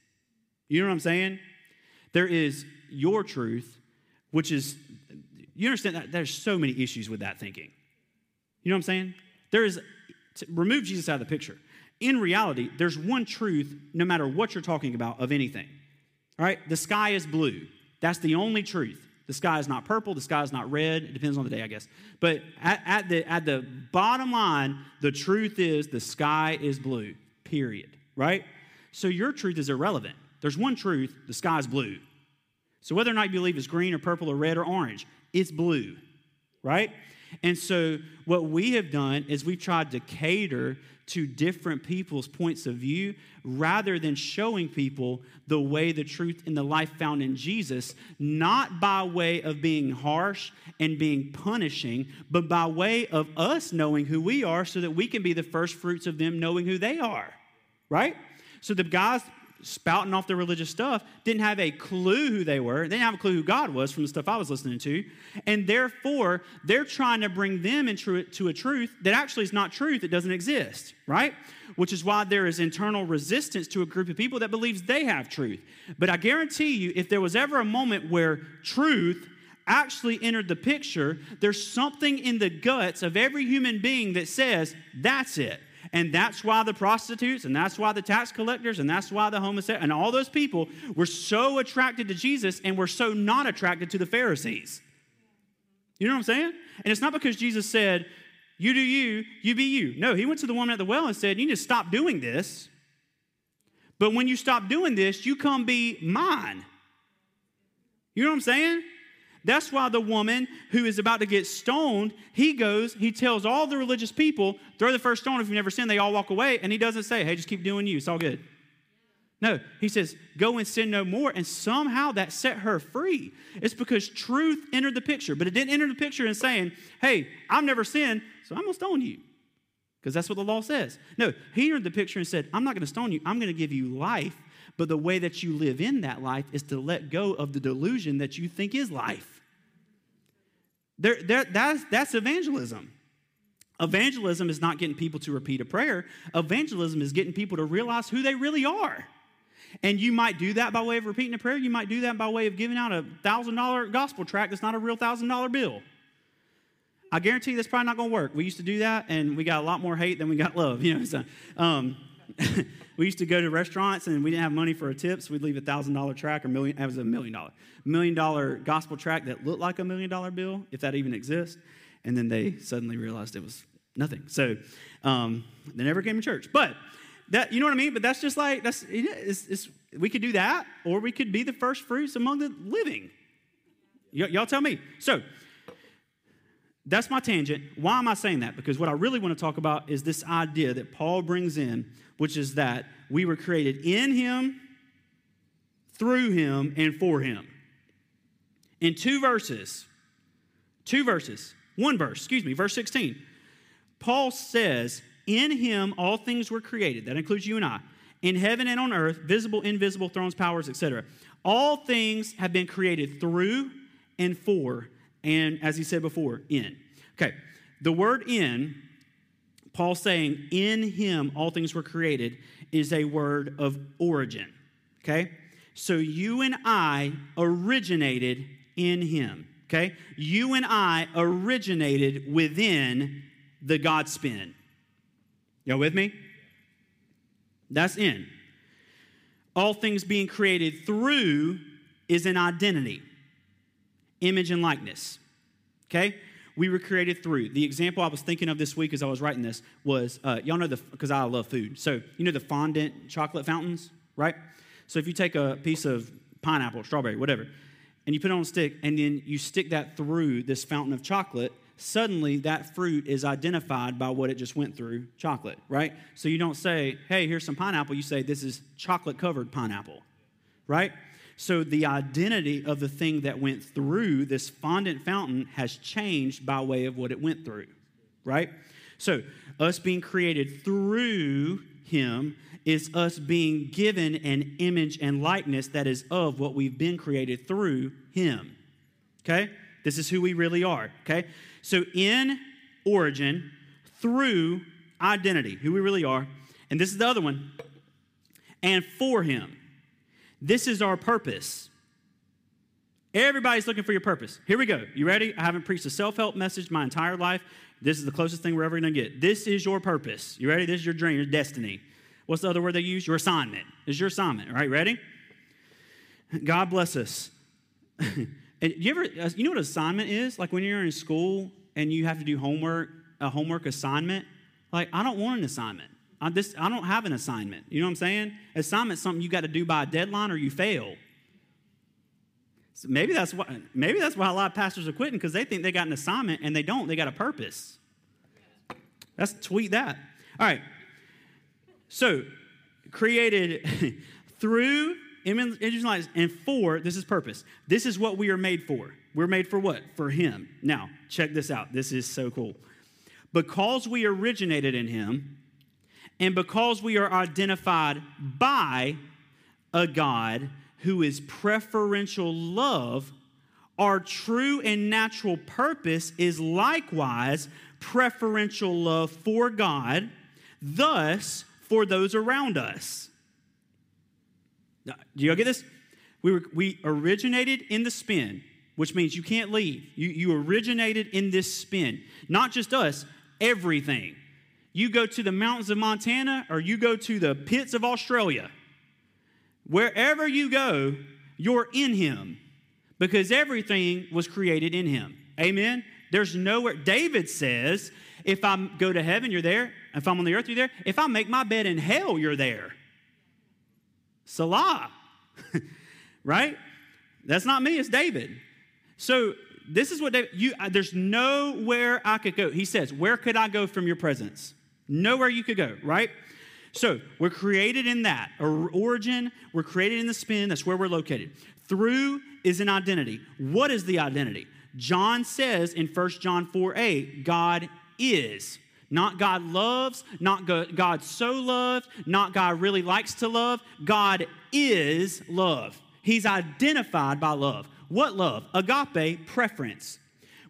You know what I'm saying? There is your truth, which is, you understand that there's so many issues with that thinking. You know what I'm saying? There is, remove Jesus out of the picture. In reality, there's one truth no matter what you're talking about of anything. All right? The sky is blue. That's the only truth. The sky is not purple, the sky is not red. It depends on the day, I guess. But at, at, the, at the bottom line, the truth is the sky is blue, period. Right? So your truth is irrelevant. There's one truth the sky is blue. So whether or not you believe it's green or purple or red or orange, it's blue. Right? And so, what we have done is we've tried to cater to different people's points of view rather than showing people the way, the truth, and the life found in Jesus, not by way of being harsh and being punishing, but by way of us knowing who we are so that we can be the first fruits of them knowing who they are. Right? So, the guys spouting off their religious stuff didn't have a clue who they were. They didn't have a clue who God was from the stuff I was listening to. And therefore, they're trying to bring them into to a truth that actually is not truth, it doesn't exist, right? Which is why there is internal resistance to a group of people that believes they have truth. But I guarantee you, if there was ever a moment where truth actually entered the picture, there's something in the guts of every human being that says, that's it. And that's why the prostitutes, and that's why the tax collectors, and that's why the homosexuals, and all those people were so attracted to Jesus and were so not attracted to the Pharisees. You know what I'm saying? And it's not because Jesus said, You do you, you be you. No, he went to the woman at the well and said, You need to stop doing this. But when you stop doing this, you come be mine. You know what I'm saying? That's why the woman who is about to get stoned, he goes, he tells all the religious people, throw the first stone if you've never sinned. They all walk away. And he doesn't say, hey, just keep doing you. It's all good. No, he says, go and sin no more. And somehow that set her free. It's because truth entered the picture, but it didn't enter the picture in saying, hey, I've never sinned, so I'm going to stone you. Because that's what the law says. No, he entered the picture and said, I'm not going to stone you, I'm going to give you life but the way that you live in that life is to let go of the delusion that you think is life. There, there, that's, that's evangelism. Evangelism is not getting people to repeat a prayer. Evangelism is getting people to realize who they really are. And you might do that by way of repeating a prayer. You might do that by way of giving out a $1,000 gospel tract that's not a real $1,000 bill. I guarantee you that's probably not going to work. We used to do that, and we got a lot more hate than we got love. You know, so, um, we used to go to restaurants and we didn't have money for a tip, so we'd leave a thousand dollar track or million. It was a million dollar, million dollar gospel track that looked like a million dollar bill, if that even exists. And then they suddenly realized it was nothing. So um, they never came to church. But that, you know what I mean? But that's just like that's it's, it's, we could do that, or we could be the first fruits among the living. Y- y'all tell me. So that's my tangent. Why am I saying that? Because what I really want to talk about is this idea that Paul brings in, which is that we were created in him, through him, and for him. In two verses, two verses, one verse, excuse me, verse 16, Paul says, In him all things were created. That includes you and I. In heaven and on earth, visible, invisible, thrones, powers, etc. All things have been created through and for and as he said before, in. Okay, the word in, Paul saying, in him all things were created, is a word of origin. Okay? So you and I originated in him. Okay? You and I originated within the God spin. Y'all with me? That's in. All things being created through is an identity, image and likeness. Okay? We were created through. The example I was thinking of this week as I was writing this was uh, y'all know the, because I love food. So, you know the fondant chocolate fountains, right? So, if you take a piece of pineapple, strawberry, whatever, and you put it on a stick, and then you stick that through this fountain of chocolate, suddenly that fruit is identified by what it just went through chocolate, right? So you don't say, hey, here's some pineapple. You say, this is chocolate covered pineapple, right? So the identity of the thing that went through this fondant fountain has changed by way of what it went through, right? So us being created through him is us being given an image and likeness that is of what we've been created through him. Okay? This is who we really are. Okay? So in origin, through identity, who we really are, and this is the other one, and for him. This is our purpose. Everybody's looking for your purpose. Here we go. You ready? I haven't preached a self help message my entire life. This is the closest thing we're ever going to get. This is your purpose. You ready? This is your dream, your destiny. What's the other word they use? Your assignment. This is your assignment. All right, ready? God bless us. and you ever, uh, you know what assignment is? Like when you're in school and you have to do homework, a homework assignment. Like I don't want an assignment. I, this, I don't have an assignment. You know what I'm saying? Assignment's something you got to do by a deadline or you fail. So maybe that's why. Maybe that's why a lot of pastors are quitting because they think they got an assignment and they don't. They got a purpose. Let's tweet that. All right. So, created through and and for this is purpose. This is what we are made for. We're made for what? For Him. Now, check this out. This is so cool. Because we originated in Him, and because we are identified by a God who is preferential love, our true and natural purpose is likewise preferential love for God. Thus, for those around us. Do you get this? We, were, we originated in the spin, which means you can't leave. You, you originated in this spin. Not just us, everything. You go to the mountains of Montana or you go to the pits of Australia. Wherever you go, you're in Him because everything was created in Him. Amen? There's nowhere. David says, if I go to heaven, you're there. If I'm on the earth, you're there. If I make my bed in hell, you're there. Selah. right? That's not me, it's David. So this is what David, you, there's nowhere I could go. He says, Where could I go from your presence? Nowhere you could go, right? So we're created in that. origin, we're created in the spin, that's where we're located. Through is an identity. What is the identity? John says in 1 John 4 8, God is. Not God loves, not God so loved, not God really likes to love. God is love. He's identified by love. What love? Agape, preference,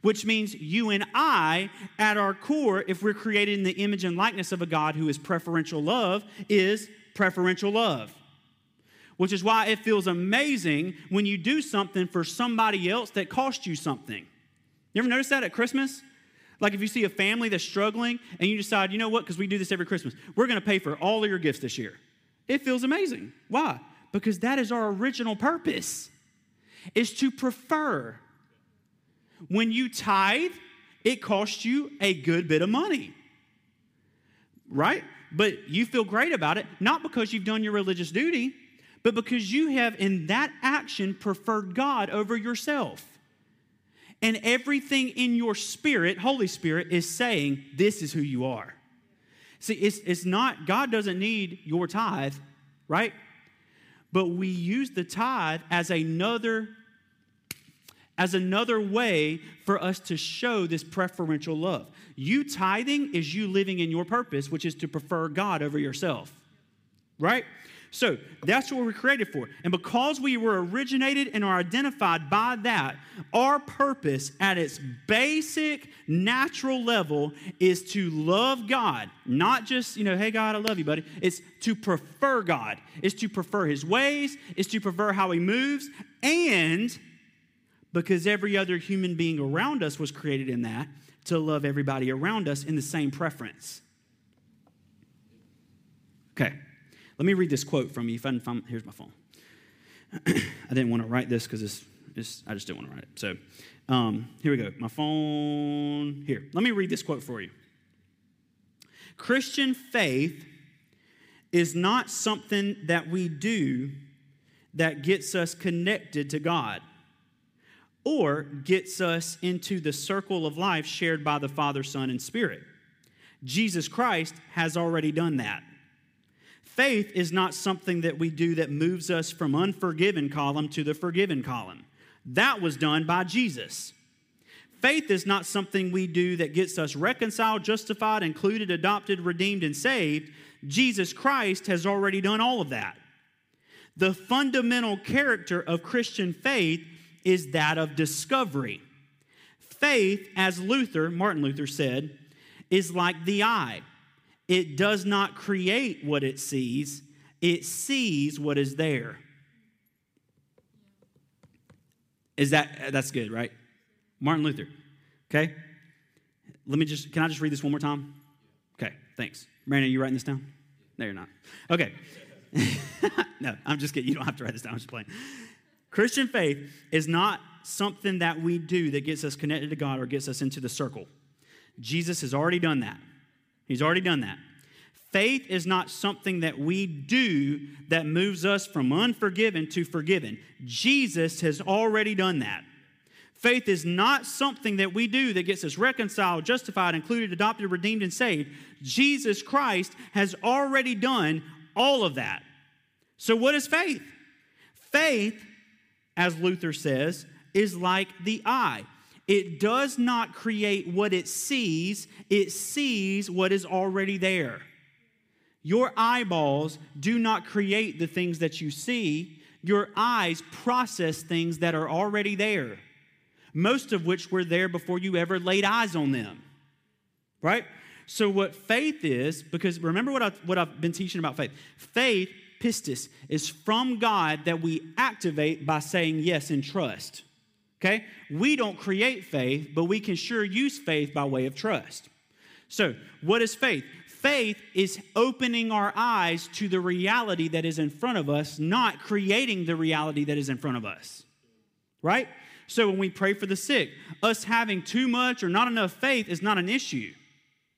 which means you and I, at our core, if we're created in the image and likeness of a God who is preferential love, is preferential love. Which is why it feels amazing when you do something for somebody else that cost you something. You ever notice that at Christmas? Like if you see a family that's struggling and you decide, you know what, because we do this every Christmas, we're going to pay for all of your gifts this year. It feels amazing. Why? Because that is our original purpose. Is to prefer. When you tithe, it costs you a good bit of money. Right? But you feel great about it, not because you've done your religious duty, but because you have in that action preferred God over yourself. And everything in your spirit, Holy Spirit, is saying, This is who you are. See, it's, it's not, God doesn't need your tithe, right? But we use the tithe as another as another way for us to show this preferential love. You tithing is you living in your purpose, which is to prefer God over yourself. Right? So that's what we're created for. And because we were originated and are identified by that, our purpose at its basic natural level is to love God. Not just, you know, hey, God, I love you, buddy. It's to prefer God, it's to prefer his ways, it's to prefer how he moves, and because every other human being around us was created in that to love everybody around us in the same preference. Okay, let me read this quote from you. If I, if here's my phone. I didn't want to write this because it's, it's, I just didn't want to write it. So um, here we go. My phone. Here, let me read this quote for you. Christian faith is not something that we do that gets us connected to God or gets us into the circle of life shared by the Father, Son, and Spirit. Jesus Christ has already done that. Faith is not something that we do that moves us from unforgiven column to the forgiven column. That was done by Jesus. Faith is not something we do that gets us reconciled, justified, included, adopted, redeemed, and saved. Jesus Christ has already done all of that. The fundamental character of Christian faith is that of discovery. Faith, as Luther, Martin Luther said, is like the eye. It does not create what it sees, it sees what is there. Is that that's good, right? Martin Luther. Okay? Let me just can I just read this one more time? Okay, thanks. Brandon, are you writing this down? No, you're not. Okay. no, I'm just kidding. You don't have to write this down. I'm just playing. Christian faith is not something that we do that gets us connected to God or gets us into the circle. Jesus has already done that. He's already done that. Faith is not something that we do that moves us from unforgiven to forgiven. Jesus has already done that. Faith is not something that we do that gets us reconciled, justified, included, adopted, redeemed, and saved. Jesus Christ has already done all of that. So, what is faith? Faith, as Luther says, is like the eye. It does not create what it sees, it sees what is already there. Your eyeballs do not create the things that you see, your eyes process things that are already there, most of which were there before you ever laid eyes on them. Right? So, what faith is, because remember what, I, what I've been teaching about faith faith, pistis, is from God that we activate by saying yes and trust. Okay? We don't create faith, but we can sure use faith by way of trust. So, what is faith? Faith is opening our eyes to the reality that is in front of us, not creating the reality that is in front of us. Right? So, when we pray for the sick, us having too much or not enough faith is not an issue.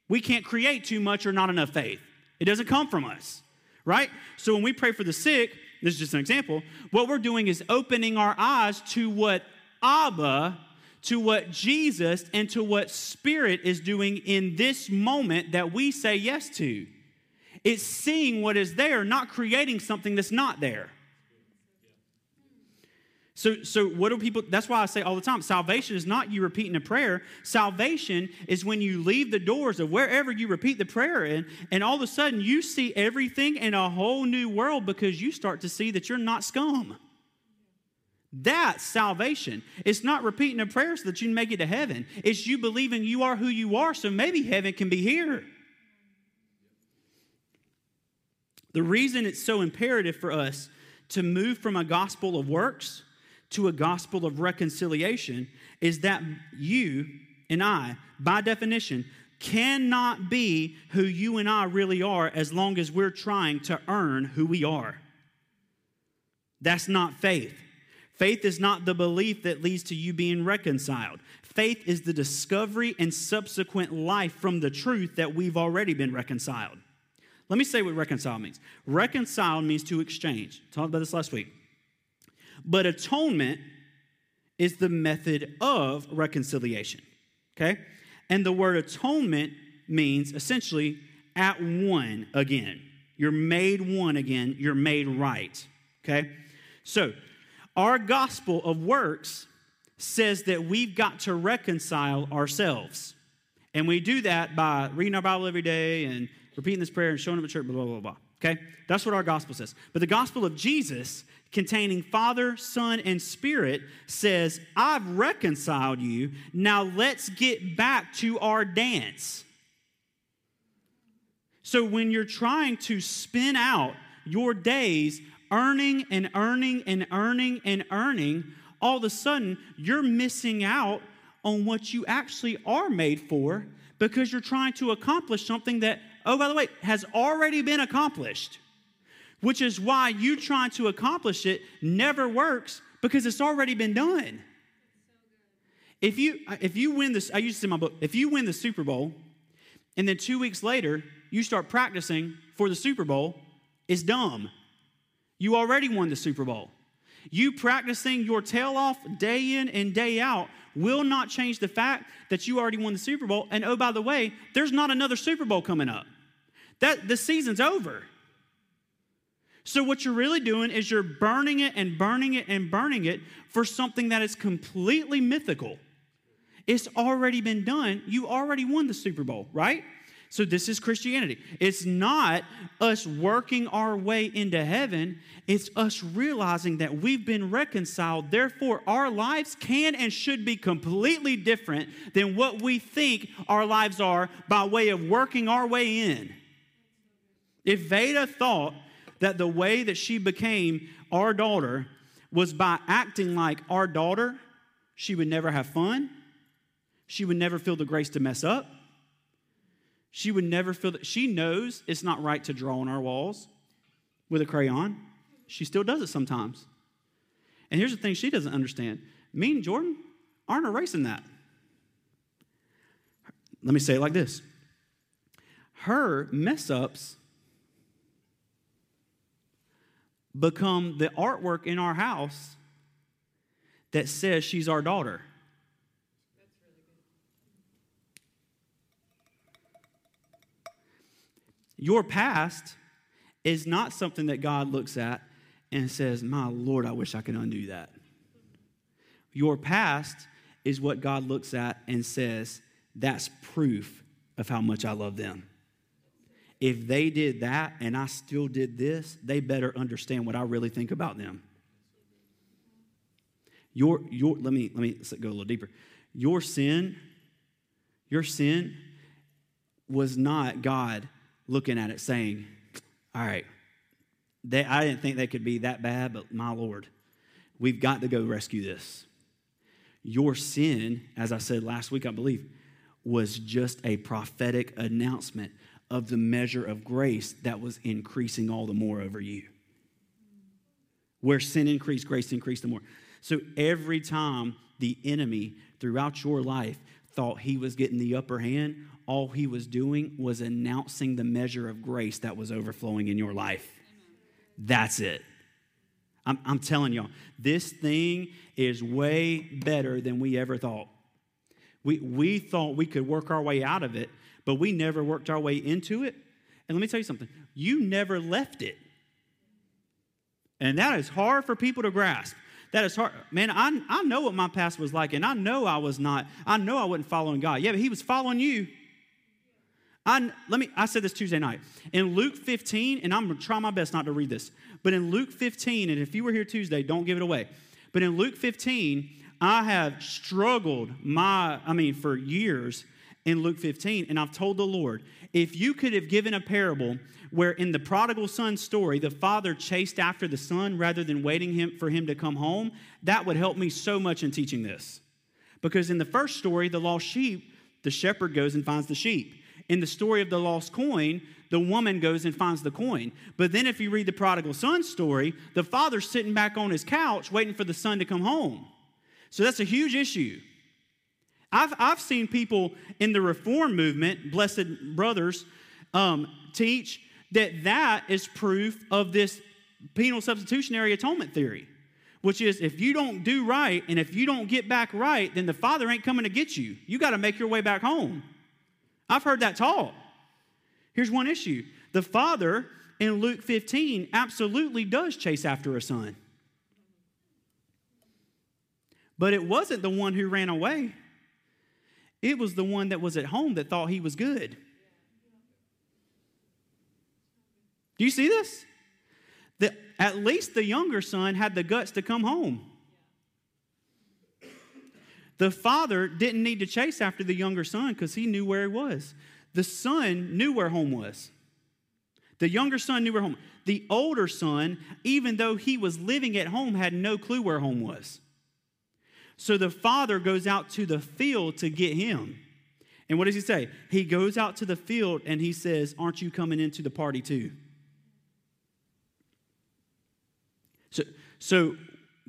We can't create too much or not enough faith, it doesn't come from us. Right? So, when we pray for the sick, this is just an example, what we're doing is opening our eyes to what Abba, to what Jesus and to what Spirit is doing in this moment that we say yes to. It's seeing what is there, not creating something that's not there. So, so what do people, that's why I say all the time salvation is not you repeating a prayer. Salvation is when you leave the doors of wherever you repeat the prayer in, and all of a sudden you see everything in a whole new world because you start to see that you're not scum. That's salvation. It's not repeating a prayer so that you can make it to heaven. It's you believing you are who you are, so maybe heaven can be here. The reason it's so imperative for us to move from a gospel of works to a gospel of reconciliation is that you and I, by definition, cannot be who you and I really are as long as we're trying to earn who we are. That's not faith. Faith is not the belief that leads to you being reconciled. Faith is the discovery and subsequent life from the truth that we've already been reconciled. Let me say what reconcile means. Reconcile means to exchange. Talked about this last week. But atonement is the method of reconciliation. Okay? And the word atonement means essentially at one again. You're made one again, you're made right. Okay? So, our gospel of works says that we've got to reconcile ourselves. And we do that by reading our Bible every day and repeating this prayer and showing up at church, blah, blah, blah, blah. Okay? That's what our gospel says. But the gospel of Jesus, containing Father, Son, and Spirit, says, I've reconciled you. Now let's get back to our dance. So when you're trying to spin out your days earning and earning and earning and earning, all of a sudden you're missing out on what you actually are made for because you're trying to accomplish something that, oh, by the way, has already been accomplished. Which is why you trying to accomplish it never works because it's already been done. If you if you win this, I used to in my book, if you win the Super Bowl, and then two weeks later you start practicing for the Super Bowl, it's dumb. You already won the Super Bowl. You practicing your tail off day in and day out will not change the fact that you already won the Super Bowl. And oh, by the way, there's not another Super Bowl coming up. That the season's over. So what you're really doing is you're burning it and burning it and burning it for something that is completely mythical. It's already been done. You already won the Super Bowl, right? So, this is Christianity. It's not us working our way into heaven, it's us realizing that we've been reconciled. Therefore, our lives can and should be completely different than what we think our lives are by way of working our way in. If Veda thought that the way that she became our daughter was by acting like our daughter, she would never have fun. She would never feel the grace to mess up. She would never feel that she knows it's not right to draw on our walls with a crayon. She still does it sometimes. And here's the thing she doesn't understand me and Jordan aren't erasing that. Let me say it like this her mess ups become the artwork in our house that says she's our daughter. Your past is not something that God looks at and says, My Lord, I wish I could undo that. Your past is what God looks at and says, That's proof of how much I love them. If they did that and I still did this, they better understand what I really think about them. Your, your, let me let me go a little deeper. Your sin, your sin was not God looking at it saying, All right, they, I didn't think they could be that bad, but my Lord, we've got to go rescue this. Your sin, as I said last week, I believe, was just a prophetic announcement of the measure of grace that was increasing all the more over you. Where sin increased, grace increased the more. So every time the enemy throughout your life thought he was getting the upper hand, all he was doing was announcing the measure of grace that was overflowing in your life. That's it. I'm, I'm telling y'all, this thing is way better than we ever thought. We, we thought we could work our way out of it, but we never worked our way into it. And let me tell you something you never left it. And that is hard for people to grasp. That is hard. Man, I, I know what my past was like, and I know I was not, I know I wasn't following God. Yeah, but He was following you. I, let me, I said this Tuesday night. In Luke 15, and I'm going to try my best not to read this, but in Luke 15, and if you were here Tuesday, don't give it away. But in Luke 15, I have struggled my, I mean, for years in Luke 15, and I've told the Lord, if you could have given a parable where in the prodigal son story, the father chased after the son rather than waiting him, for him to come home, that would help me so much in teaching this. Because in the first story, the lost sheep, the shepherd goes and finds the sheep. In the story of the lost coin, the woman goes and finds the coin. But then, if you read the prodigal son story, the father's sitting back on his couch waiting for the son to come home. So that's a huge issue. I've, I've seen people in the reform movement, blessed brothers, um, teach that that is proof of this penal substitutionary atonement theory, which is if you don't do right and if you don't get back right, then the father ain't coming to get you. You got to make your way back home. I've heard that taught. Here's one issue the father in Luke 15 absolutely does chase after a son. But it wasn't the one who ran away, it was the one that was at home that thought he was good. Do you see this? That at least the younger son had the guts to come home. The father didn't need to chase after the younger son because he knew where he was. The son knew where home was. The younger son knew where home. Was. The older son, even though he was living at home, had no clue where home was. So the father goes out to the field to get him. And what does he say? He goes out to the field and he says, Aren't you coming into the party too? So, so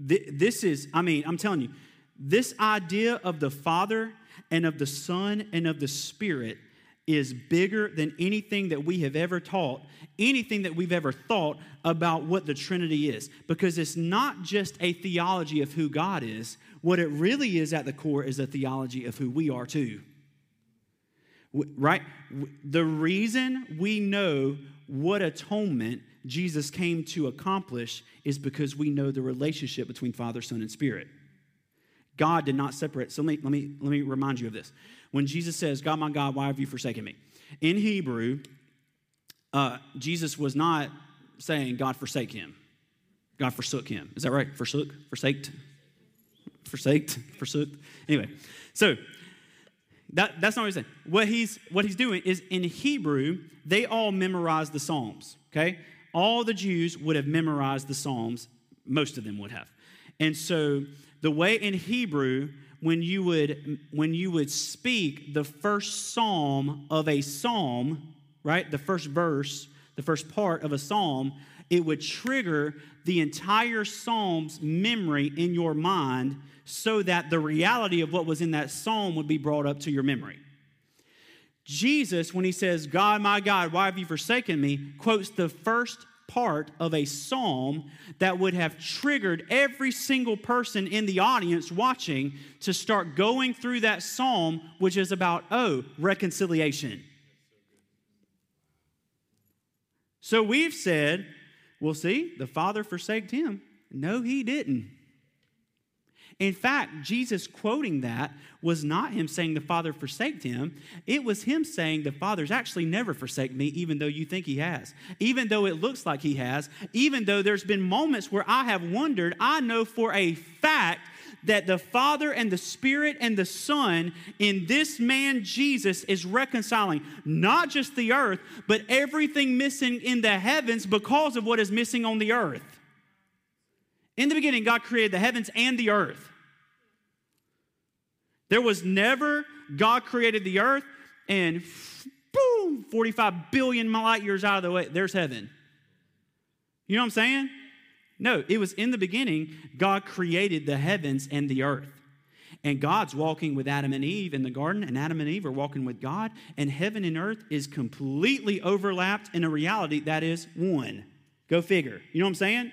th- this is, I mean, I'm telling you, this idea of the Father and of the Son and of the Spirit is bigger than anything that we have ever taught, anything that we've ever thought about what the Trinity is. Because it's not just a theology of who God is, what it really is at the core is a theology of who we are too. Right? The reason we know what atonement Jesus came to accomplish is because we know the relationship between Father, Son, and Spirit. God did not separate. So let me, let me, let me remind you of this. When Jesus says, God, my God, why have you forsaken me? In Hebrew, uh, Jesus was not saying, God forsake him. God forsook him. Is that right? Forsook? Forsaked? Forsaked? Forsook? Anyway, so that, that's not what he's saying. What he's, what he's doing is in Hebrew, they all memorize the Psalms, okay? All the Jews would have memorized the Psalms, most of them would have. And so the way in Hebrew, when you would when you would speak the first psalm of a psalm, right? The first verse, the first part of a psalm, it would trigger the entire psalm's memory in your mind so that the reality of what was in that psalm would be brought up to your memory. Jesus, when he says, God, my God, why have you forsaken me, quotes the first part of a psalm that would have triggered every single person in the audience watching to start going through that psalm, which is about, oh, reconciliation. So we've said, well, see, the Father forsaked him. No, he didn't. In fact, Jesus quoting that was not him saying the Father forsaked him. It was him saying the Father's actually never forsaken me, even though you think he has. Even though it looks like he has. Even though there's been moments where I have wondered, I know for a fact that the Father and the Spirit and the Son in this man Jesus is reconciling not just the earth, but everything missing in the heavens because of what is missing on the earth. In the beginning, God created the heavens and the earth. There was never, God created the earth and boom, 45 billion light years out of the way, there's heaven. You know what I'm saying? No, it was in the beginning, God created the heavens and the earth. And God's walking with Adam and Eve in the garden, and Adam and Eve are walking with God, and heaven and earth is completely overlapped in a reality that is one. Go figure. You know what I'm saying?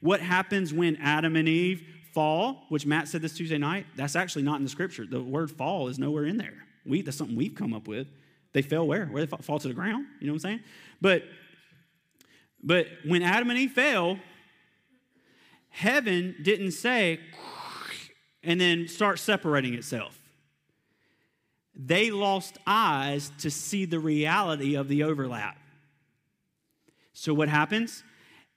What happens when Adam and Eve fall, which Matt said this Tuesday night, that's actually not in the scripture. The word fall is nowhere in there. We, that's something we've come up with. They fell where? Where they fall to the ground. You know what I'm saying? But, but when Adam and Eve fell, heaven didn't say, and then start separating itself. They lost eyes to see the reality of the overlap. So what happens?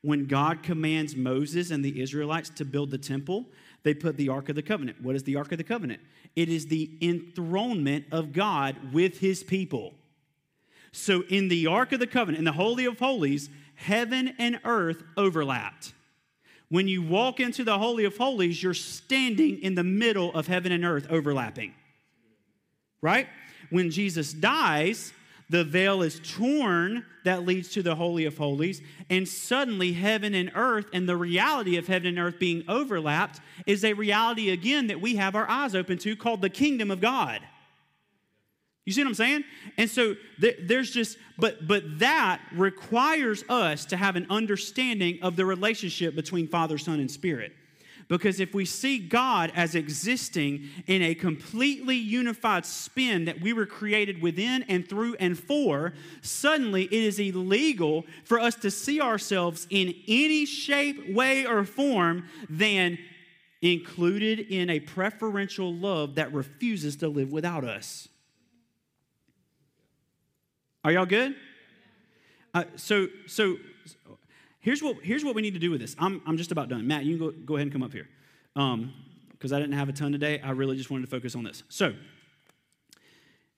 When God commands Moses and the Israelites to build the temple, they put the Ark of the Covenant. What is the Ark of the Covenant? It is the enthronement of God with his people. So in the Ark of the Covenant, in the Holy of Holies, heaven and earth overlapped. When you walk into the Holy of Holies, you're standing in the middle of heaven and earth overlapping. Right? When Jesus dies, the veil is torn that leads to the Holy of Holies, and suddenly heaven and earth and the reality of heaven and earth being overlapped is a reality again that we have our eyes open to called the kingdom of God. You see what I'm saying? And so th- there's just, but but that requires us to have an understanding of the relationship between Father, Son, and Spirit. Because if we see God as existing in a completely unified spin that we were created within and through and for, suddenly it is illegal for us to see ourselves in any shape, way, or form than included in a preferential love that refuses to live without us. Are y'all good? Uh, so, so Here's what, here's what we need to do with this. I'm, I'm just about done. Matt, you can go, go ahead and come up here. Because um, I didn't have a ton today. I really just wanted to focus on this. So,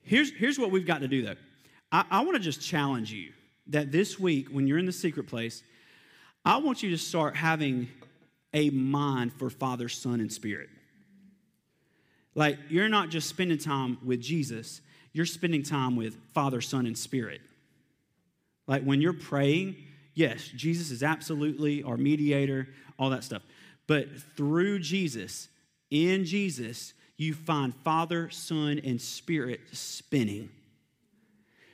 here's, here's what we've got to do, though. I, I want to just challenge you that this week, when you're in the secret place, I want you to start having a mind for Father, Son, and Spirit. Like, you're not just spending time with Jesus, you're spending time with Father, Son, and Spirit. Like, when you're praying, yes, Jesus is absolutely our mediator, all that stuff. But through Jesus, in Jesus, you find Father, Son, and Spirit spinning.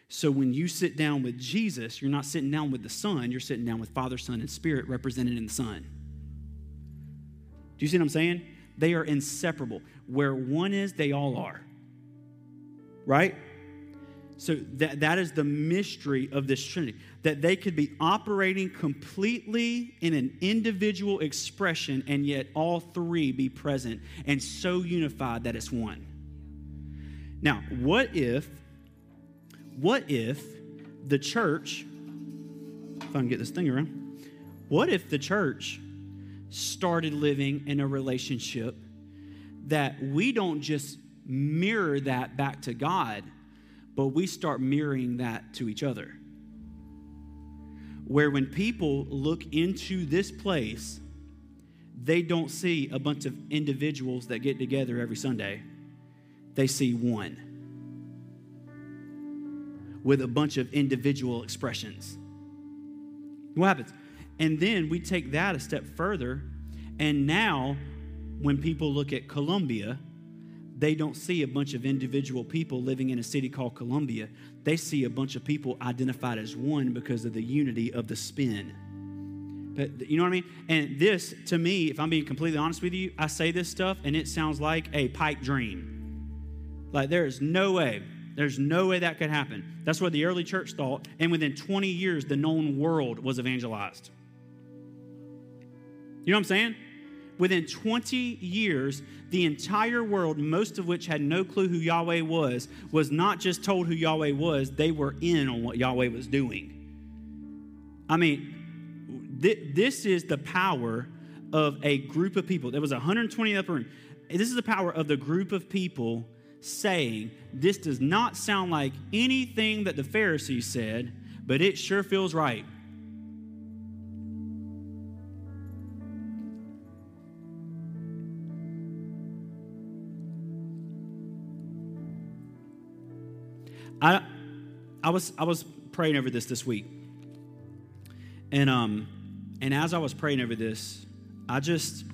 So when you sit down with Jesus, you're not sitting down with the Son, you're sitting down with Father, Son, and Spirit represented in the Son. Do you see what I'm saying? They are inseparable. Where one is, they all are. Right? So that, that is the mystery of this Trinity, that they could be operating completely in an individual expression and yet all three be present and so unified that it's one. Now, what if, what if the church, if I can get this thing around, what if the church started living in a relationship that we don't just mirror that back to God, but we start mirroring that to each other. Where when people look into this place, they don't see a bunch of individuals that get together every Sunday. They see one with a bunch of individual expressions. What happens? And then we take that a step further, and now when people look at Columbia, they don't see a bunch of individual people living in a city called Columbia. They see a bunch of people identified as one because of the unity of the spin. But you know what I mean? And this, to me, if I'm being completely honest with you, I say this stuff and it sounds like a pipe dream. Like there is no way, there's no way that could happen. That's what the early church thought. And within 20 years, the known world was evangelized. You know what I'm saying? Within 20 years, the entire world, most of which had no clue who Yahweh was, was not just told who Yahweh was, they were in on what Yahweh was doing. I mean, th- this is the power of a group of people. There was 120 upper room. This is the power of the group of people saying, This does not sound like anything that the Pharisees said, but it sure feels right. I, I was I was praying over this this week, and um, and as I was praying over this, I just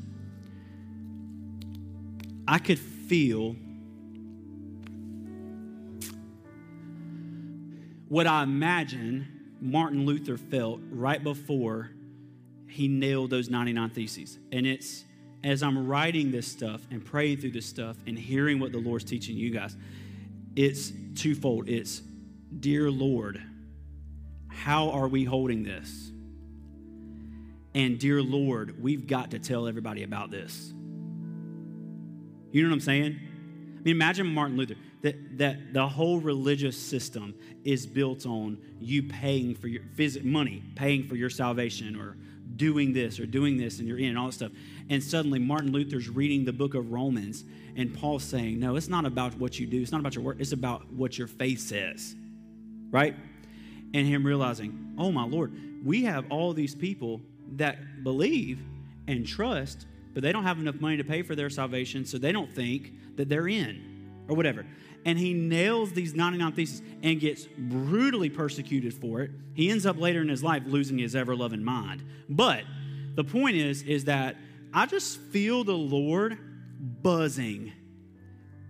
I could feel what I imagine Martin Luther felt right before he nailed those 99 theses. And it's as I'm writing this stuff and praying through this stuff and hearing what the Lord's teaching you guys, it's twofold. It's, Dear Lord, how are we holding this? And, Dear Lord, we've got to tell everybody about this. You know what I'm saying? I mean, imagine Martin Luther, that, that the whole religious system is built on you paying for your visit money, paying for your salvation, or doing this or doing this, and you're in, and all that stuff. And suddenly, Martin Luther's reading the book of Romans, and Paul's saying, No, it's not about what you do, it's not about your work, it's about what your faith says, right? And him realizing, Oh my Lord, we have all these people that believe and trust, but they don't have enough money to pay for their salvation, so they don't think that they're in or whatever. And he nails these 99 theses and gets brutally persecuted for it. He ends up later in his life losing his ever loving mind. But the point is, is that I just feel the Lord buzzing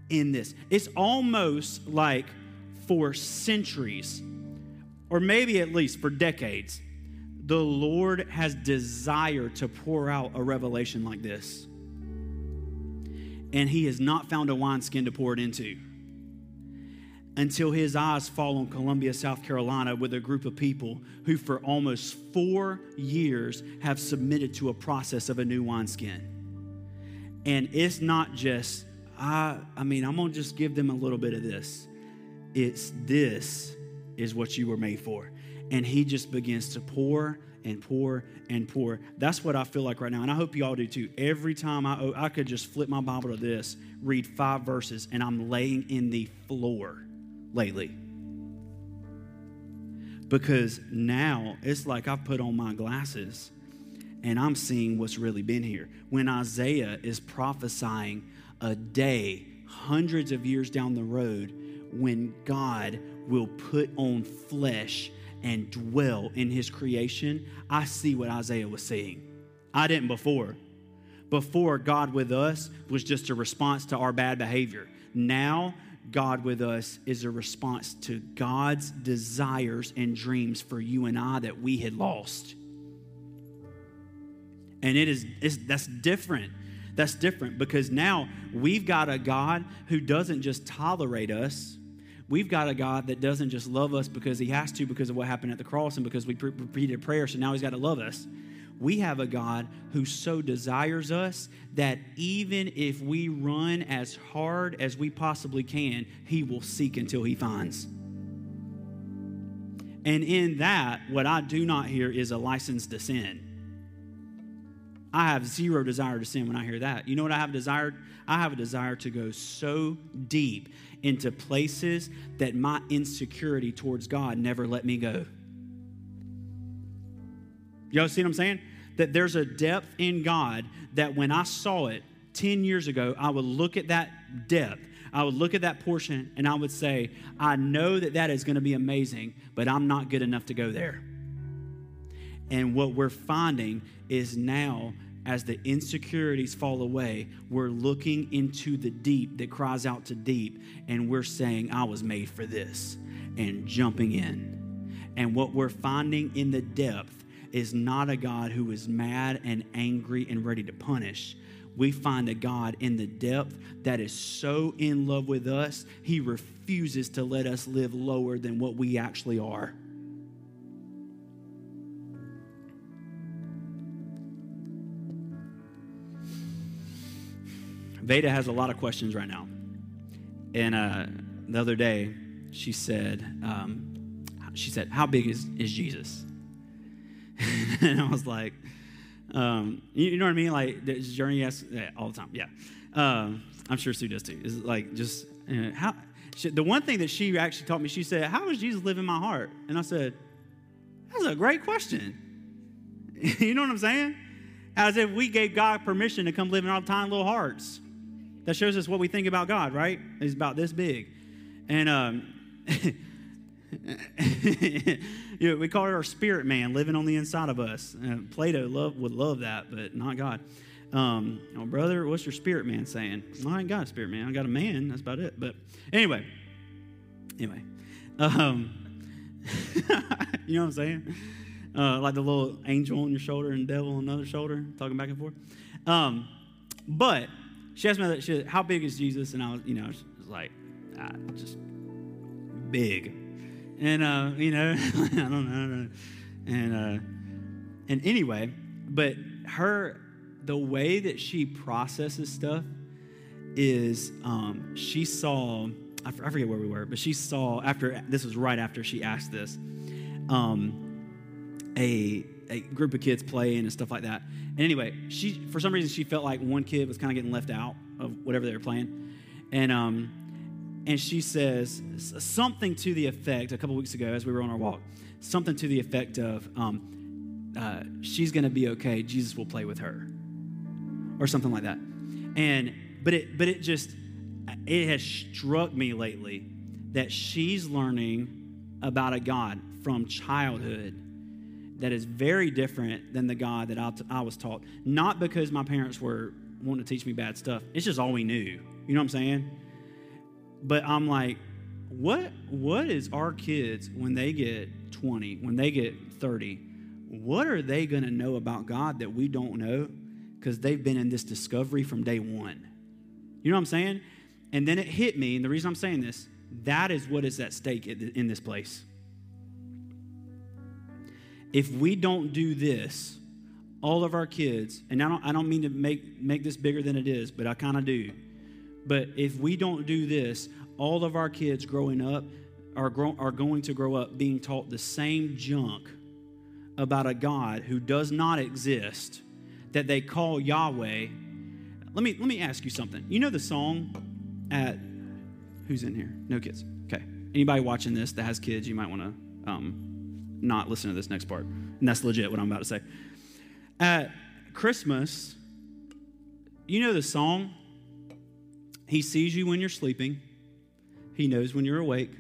in this. It's almost like for centuries, or maybe at least for decades, the Lord has desired to pour out a revelation like this. And he has not found a wineskin to pour it into until his eyes fall on Columbia, South Carolina, with a group of people who, for almost four years, have submitted to a process of a new wineskin. And it's not just, I, I mean, I'm to just give them a little bit of this. It's this is what you were made for. And he just begins to pour and pour and pour. That's what I feel like right now. And I hope you all do too. Every time I, oh, I could just flip my Bible to this, read five verses, and I'm laying in the floor lately. Because now it's like I've put on my glasses and I'm seeing what's really been here. When Isaiah is prophesying a day hundreds of years down the road when God will put on flesh and dwell in his creation, I see what Isaiah was seeing. I didn't before. Before, God with us was just a response to our bad behavior. Now, God with us is a response to God's desires and dreams for you and I that we had lost. And it is that's different. That's different because now we've got a God who doesn't just tolerate us. We've got a God that doesn't just love us because he has to because of what happened at the cross and because we repeated prayer, so now he's got to love us. We have a God who so desires us that even if we run as hard as we possibly can, he will seek until he finds. And in that, what I do not hear is a license to sin. I have zero desire to sin when I hear that. You know what I have desired? I have a desire to go so deep into places that my insecurity towards God never let me go. Y'all see what I'm saying? That there's a depth in God that when I saw it 10 years ago, I would look at that depth. I would look at that portion and I would say, I know that that is going to be amazing, but I'm not good enough to go there. And what we're finding is now as the insecurities fall away, we're looking into the deep that cries out to deep, and we're saying, I was made for this, and jumping in. And what we're finding in the depth is not a God who is mad and angry and ready to punish. We find a God in the depth that is so in love with us, he refuses to let us live lower than what we actually are. Veda has a lot of questions right now. And uh, the other day, she said, um, she said, how big is, is Jesus? and I was like, um, you, you, know what I mean? Like, journey, yeah, all the time. Yeah. Um, I'm sure Sue does too. Is like, just, uh, how, she, the one thing that she actually taught me, she said, how does Jesus live in my heart? And I said, that's a great question. you know what I'm saying? As if we gave God permission to come live in our tiny little hearts. That shows us what we think about God, right? He's about this big. And um, you know, we call it our spirit man living on the inside of us. Uh, Plato love, would love that, but not God. Um, oh, brother, what's your spirit man saying? Well, I ain't got a spirit man. I got a man. That's about it. But anyway, anyway, um, you know what I'm saying? Uh, like the little angel on your shoulder and devil on another shoulder, talking back and forth. Um, but she asked me that, she said, how big is Jesus? And I was, you know, was like, ah, just big. And, uh, you know, I don't know. And, uh, and anyway, but her, the way that she processes stuff is um, she saw, I forget where we were, but she saw after, this was right after she asked this, um, a, a group of kids playing and stuff like that. And anyway, she for some reason she felt like one kid was kind of getting left out of whatever they were playing, and um, and she says something to the effect a couple weeks ago as we were on our walk, something to the effect of, um, uh, she's going to be okay. Jesus will play with her, or something like that. And but it but it just it has struck me lately that she's learning about a God from childhood that is very different than the God that I, t- I was taught. Not because my parents were wanting to teach me bad stuff. It's just all we knew. You know what I'm saying? But I'm like, what what is our kids when they get 20, when they get 30? What are they going to know about God that we don't know because they've been in this discovery from day 1? You know what I'm saying? And then it hit me, and the reason I'm saying this, that is what is at stake in this place if we don't do this, all of our kids, and I don't, I don't mean to make, make this bigger than it is, but I kind of do. But if we don't do this, all of our kids growing up are, grow, are going to grow up being taught the same junk about a God who does not exist that they call Yahweh. Let me, let me ask you something. You know the song at, who's in here? No kids. Okay. Anybody watching this that has kids, you might want to um, not listen to this next part. And that's legit what I'm about to say. At Christmas, you know the song He sees you when you're sleeping, He knows when you're awake,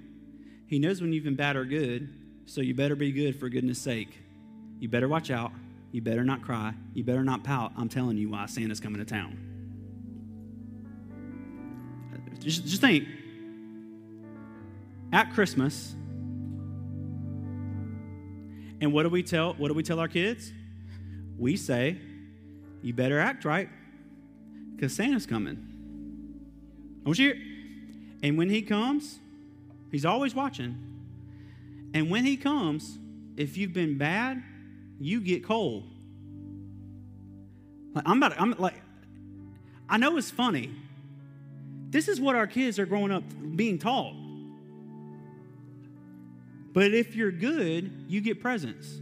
He knows when you've been bad or good, so you better be good for goodness sake. You better watch out. You better not cry. You better not pout. I'm telling you why Santa's coming to town. Just, just think at Christmas, and what do we tell what do we tell our kids? We say, you better act right because Santa's coming. I want you. And when he comes, he's always watching. And when he comes, if you've been bad, you get cold. Like, I'm about, I'm like, I know it's funny. This is what our kids are growing up being taught. But if you're good, you get presents.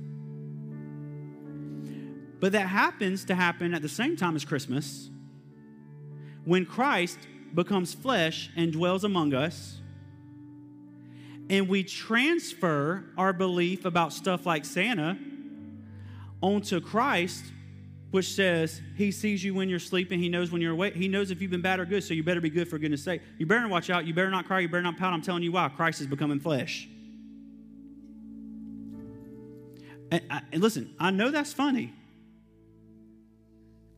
But that happens to happen at the same time as Christmas when Christ becomes flesh and dwells among us. And we transfer our belief about stuff like Santa onto Christ, which says he sees you when you're sleeping, he knows when you're awake, he knows if you've been bad or good, so you better be good for goodness sake. You better watch out, you better not cry, you better not pout. I'm telling you why. Christ is becoming flesh. And, uh, and listen, I know that's funny.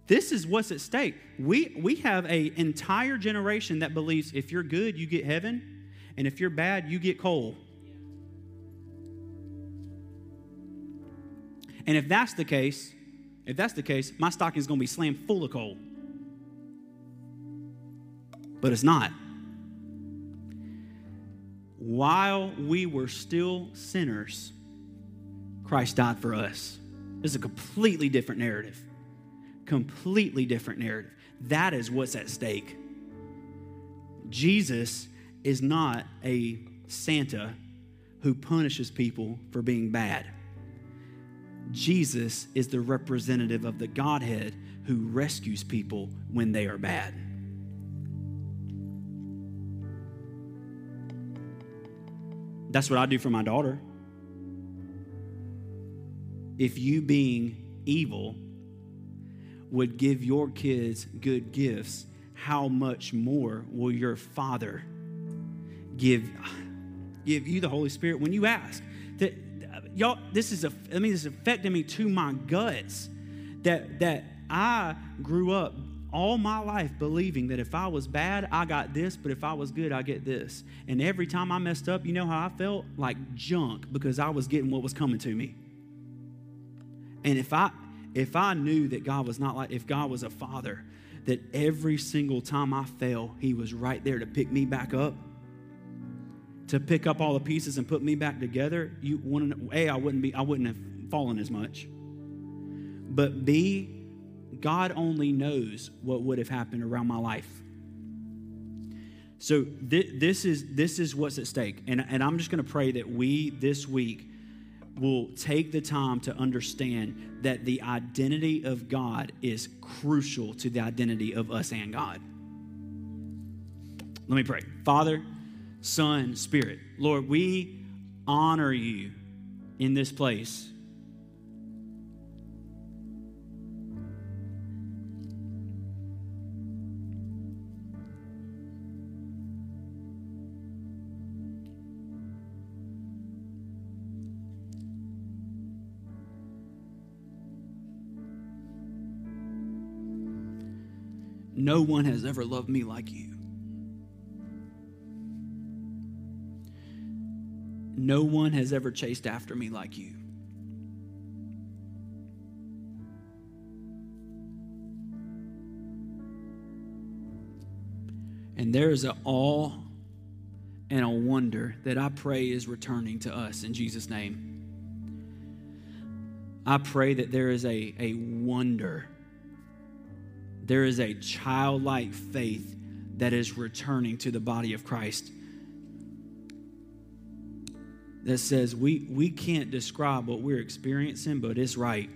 This is what's at stake. We, we have an entire generation that believes if you're good, you get heaven, and if you're bad, you get coal. And if that's the case, if that's the case, my stocking is going to be slammed full of coal. But it's not. While we were still sinners, Christ died for us. This is a completely different narrative completely different narrative. That is what's at stake. Jesus is not a Santa who punishes people for being bad. Jesus is the representative of the Godhead who rescues people when they are bad. That's what I do for my daughter. If you being evil would give your kids good gifts, how much more will your Father give, give you the Holy Spirit when you ask? That, y'all, this is a, I mean, this is affecting me to my guts. That that I grew up all my life believing that if I was bad, I got this, but if I was good, I get this. And every time I messed up, you know how I felt? Like junk because I was getting what was coming to me. And if I if I knew that God was not like, if God was a father, that every single time I fell, he was right there to pick me back up, to pick up all the pieces and put me back together, you to A, I wouldn't be, I wouldn't have fallen as much. But B, God only knows what would have happened around my life. So th- this is this is what's at stake. And, and I'm just going to pray that we this week will take the time to understand that the identity of God is crucial to the identity of us and God. Let me pray. Father, Son, Spirit, Lord, we honor you in this place. No one has ever loved me like you. No one has ever chased after me like you. And there is an awe and a wonder that I pray is returning to us in Jesus' name. I pray that there is a, a wonder there is a childlike faith that is returning to the body of Christ that says we, we can't describe what we're experiencing, but it's right.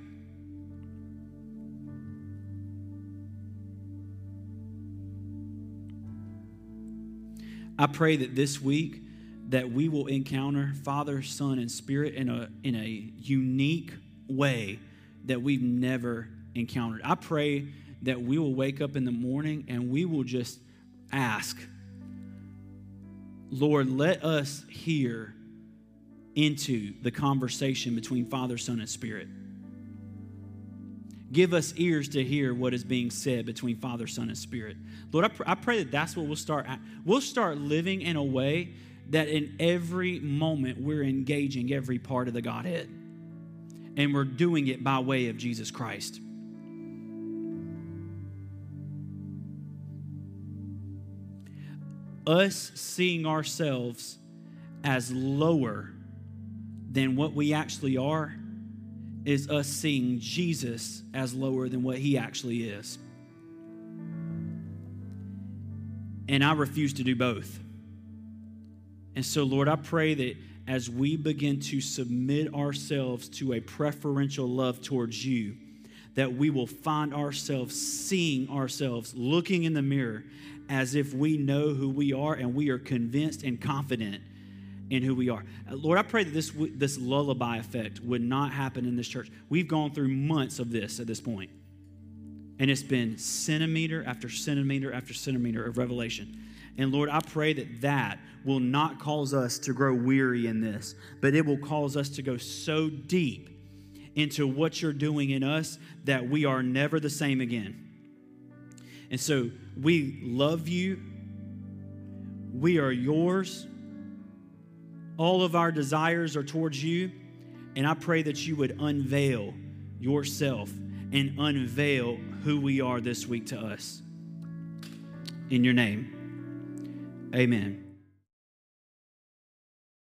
I pray that this week that we will encounter Father, Son, and Spirit in a, in a unique way that we've never encountered. I pray that we will wake up in the morning and we will just ask, Lord, let us hear into the conversation between Father, Son, and Spirit. Give us ears to hear what is being said between Father, Son, and Spirit. Lord, I, pr- I pray that that's what we'll start. At. We'll start living in a way that in every moment we're engaging every part of the Godhead. And we're doing it by way of Jesus Christ. Us seeing ourselves as lower than what we actually are is us seeing Jesus as lower than what he actually is. And I refuse to do both. And so, Lord, I pray that as we begin to submit ourselves to a preferential love towards you, that we will find ourselves seeing ourselves, looking in the mirror as if we know who we are and we are convinced and confident in who we are. Uh, Lord, I pray that this, this lullaby effect would not happen in this church. We've gone through months of this at this point, and it's been centimeter after centimeter after centimeter of revelation. And Lord, I pray that that will not cause us to grow weary in this, but it will cause us to go so deep into what you're doing in us that we are never the same again. And so we love you. We are yours. All of our desires are towards you. And I pray that you would unveil yourself and unveil who we are this week to us. In your name, amen.